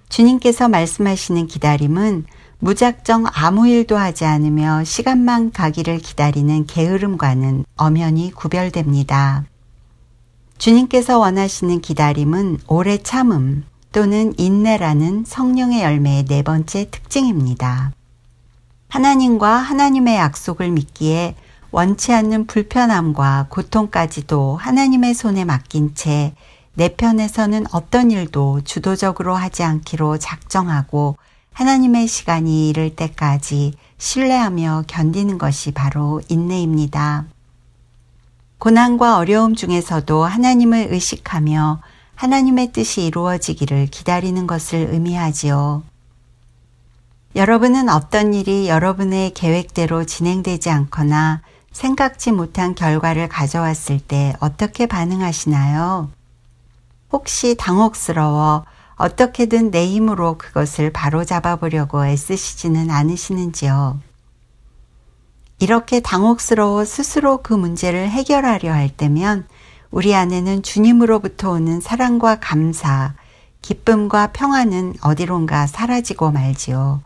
주님께서 말씀하시는 기다림은 무작정 아무 일도 하지 않으며 시간만 가기를 기다리는 게으름과는 엄연히 구별됩니다. 주님께서 원하시는 기다림은 오래 참음 또는 인내라는 성령의 열매의 네 번째 특징입니다. 하나님과 하나님의 약속을 믿기에 원치 않는 불편함과 고통까지도 하나님의 손에 맡긴 채 내 편에서는 어떤 일도 주도적으로 하지 않기로 작정하고 하나님의 시간이 이를 때까지 신뢰하며 견디는 것이 바로 인내입니다. 고난과 어려움 중에서도 하나님을 의식하며 하나님의 뜻이 이루어지기를 기다리는 것을 의미하지요. 여러분은 어떤 일이 여러분의 계획대로 진행되지 않거나 생각지 못한 결과를 가져왔을 때 어떻게 반응하시나요? 혹시 당혹스러워 어떻게든 내 힘으로 그것을 바로잡아 보려고 애쓰시지는 않으시는지요? 이렇게 당혹스러워 스스로 그 문제를 해결하려 할 때면 우리 안에는 주님으로부터 오는 사랑과 감사, 기쁨과 평안은 어디론가 사라지고 말지요.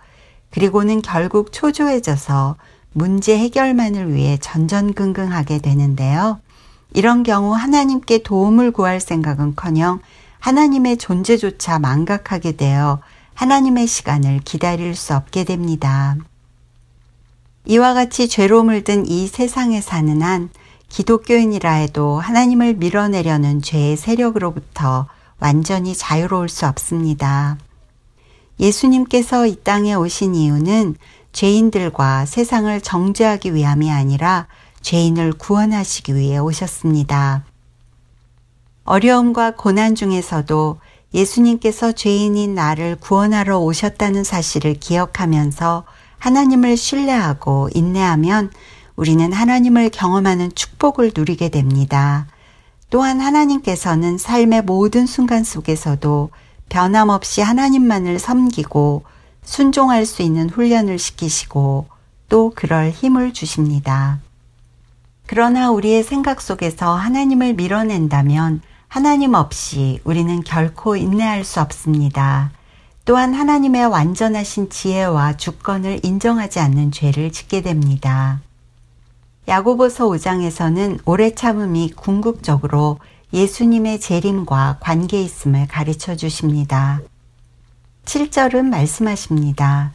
그리고는 결국 초조해져서 문제 해결만을 위해 전전긍긍하게 되는데요. 이런 경우 하나님께 도움을 구할 생각은 커녕 하나님의 존재조차 망각하게 되어 하나님의 시간을 기다릴 수 없게 됩니다. 이와 같이 죄로 물든 이 세상에 사는 한 기독교인이라 해도 하나님을 밀어내려는 죄의 세력으로부터 완전히 자유로울 수 없습니다. 예수님께서 이 땅에 오신 이유는 죄인들과 세상을 정죄하기 위함이 아니라 죄인을 구원하시기 위해 오셨습니다. 어려움과 고난 중에서도 예수님께서 죄인인 나를 구원하러 오셨다는 사실을 기억하면서 하나님을 신뢰하고 인내하면 우리는 하나님을 경험하는 축복을 누리게 됩니다. 또한 하나님께서는 삶의 모든 순간 속에서도 변함없이 하나님만을 섬기고 순종할 수 있는 훈련을 시키시고 또 그럴 힘을 주십니다. 그러나 우리의 생각 속에서 하나님을 밀어낸다면 하나님 없이 우리는 결코 인내할 수 없습니다. 또한 하나님의 완전하신 지혜와 주권을 인정하지 않는 죄를 짓게 됩니다. 야고보서 5장에서는 오래 참음이 궁극적으로 예수님의 재림과 관계 있음을 가르쳐 주십니다. 7절은 말씀하십니다.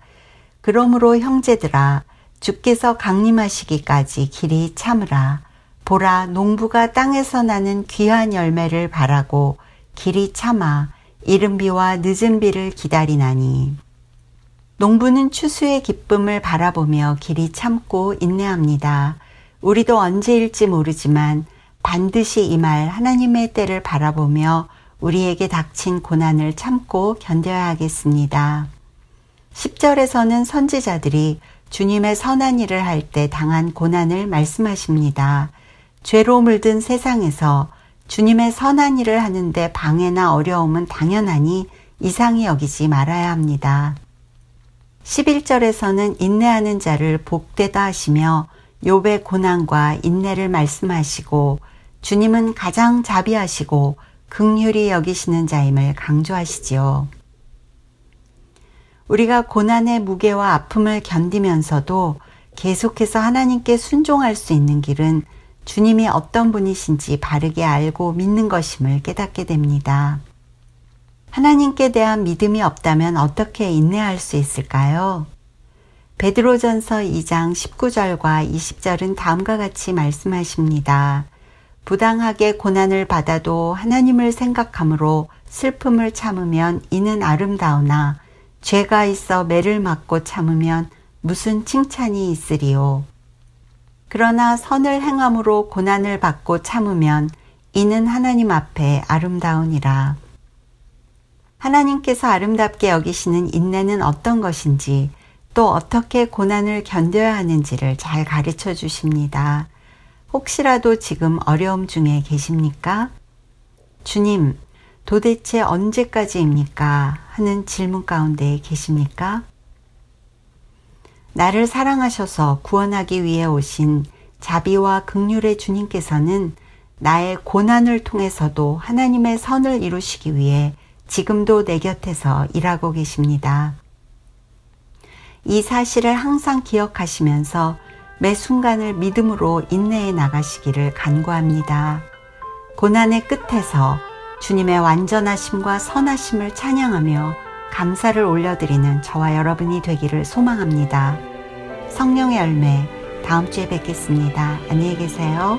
그러므로 형제들아 주께서 강림하시기까지 길이 참으라. 보라 농부가 땅에서 나는 귀한 열매를 바라고 길이 참아 이른 비와 늦은 비를 기다리나니 농부는 추수의 기쁨을 바라보며 길이 참고 인내합니다. 우리도 언제일지 모르지만 반드시 이 말 하나님의 때를 바라보며 우리에게 닥친 고난을 참고 견뎌야 하겠습니다. 10절에서는 선지자들이 주님의 선한 일을 할 때 당한 고난을 말씀하십니다. 죄로 물든 세상에서 주님의 선한 일을 하는데 방해나 어려움은 당연하니 이상히 여기지 말아야 합니다. 11절에서는 인내하는 자를 복되다 하시며 욥의 고난과 인내를 말씀하시고 주님은 가장 자비하시고 극률이 여기시는 자임을 강조하시지요. 우리가 고난의 무게와 아픔을 견디면서도 계속해서 하나님께 순종할 수 있는 길은 주님이 어떤 분이신지 바르게 알고 믿는 것임을 깨닫게 됩니다. 하나님께 대한 믿음이 없다면 어떻게 인내할 수 있을까요? 베드로전서 2장 19절과 20절은 다음과 같이 말씀하십니다. 부당하게 고난을 받아도 하나님을 생각함으로 슬픔을 참으면 이는 아름다우나 죄가 있어 매를 맞고 참으면 무슨 칭찬이 있으리요. 그러나 선을 행함으로 고난을 받고 참으면 이는 하나님 앞에 아름다우니라. 하나님께서 아름답게 여기시는 인내는 어떤 것인지 또 어떻게 고난을 견뎌야 하는지를 잘 가르쳐 주십니다. 혹시라도 지금 어려움 중에 계십니까? 주님, 도대체 언제까지입니까? 하는 질문 가운데 계십니까? 나를 사랑하셔서 구원하기 위해 오신 자비와 극률의 주님께서는 나의 고난을 통해서도 하나님의 선을 이루시기 위해 지금도 내 곁에서 일하고 계십니다. 이 사실을 항상 기억하시면서 매 순간을 믿음으로 인내해 나가시기를 간구합니다. 고난의 끝에서 주님의 완전하심과 선하심을 찬양하며 감사를 올려드리는 저와 여러분이 되기를 소망합니다. 성령의 열매, 다음 주에 뵙겠습니다. 안녕히 계세요.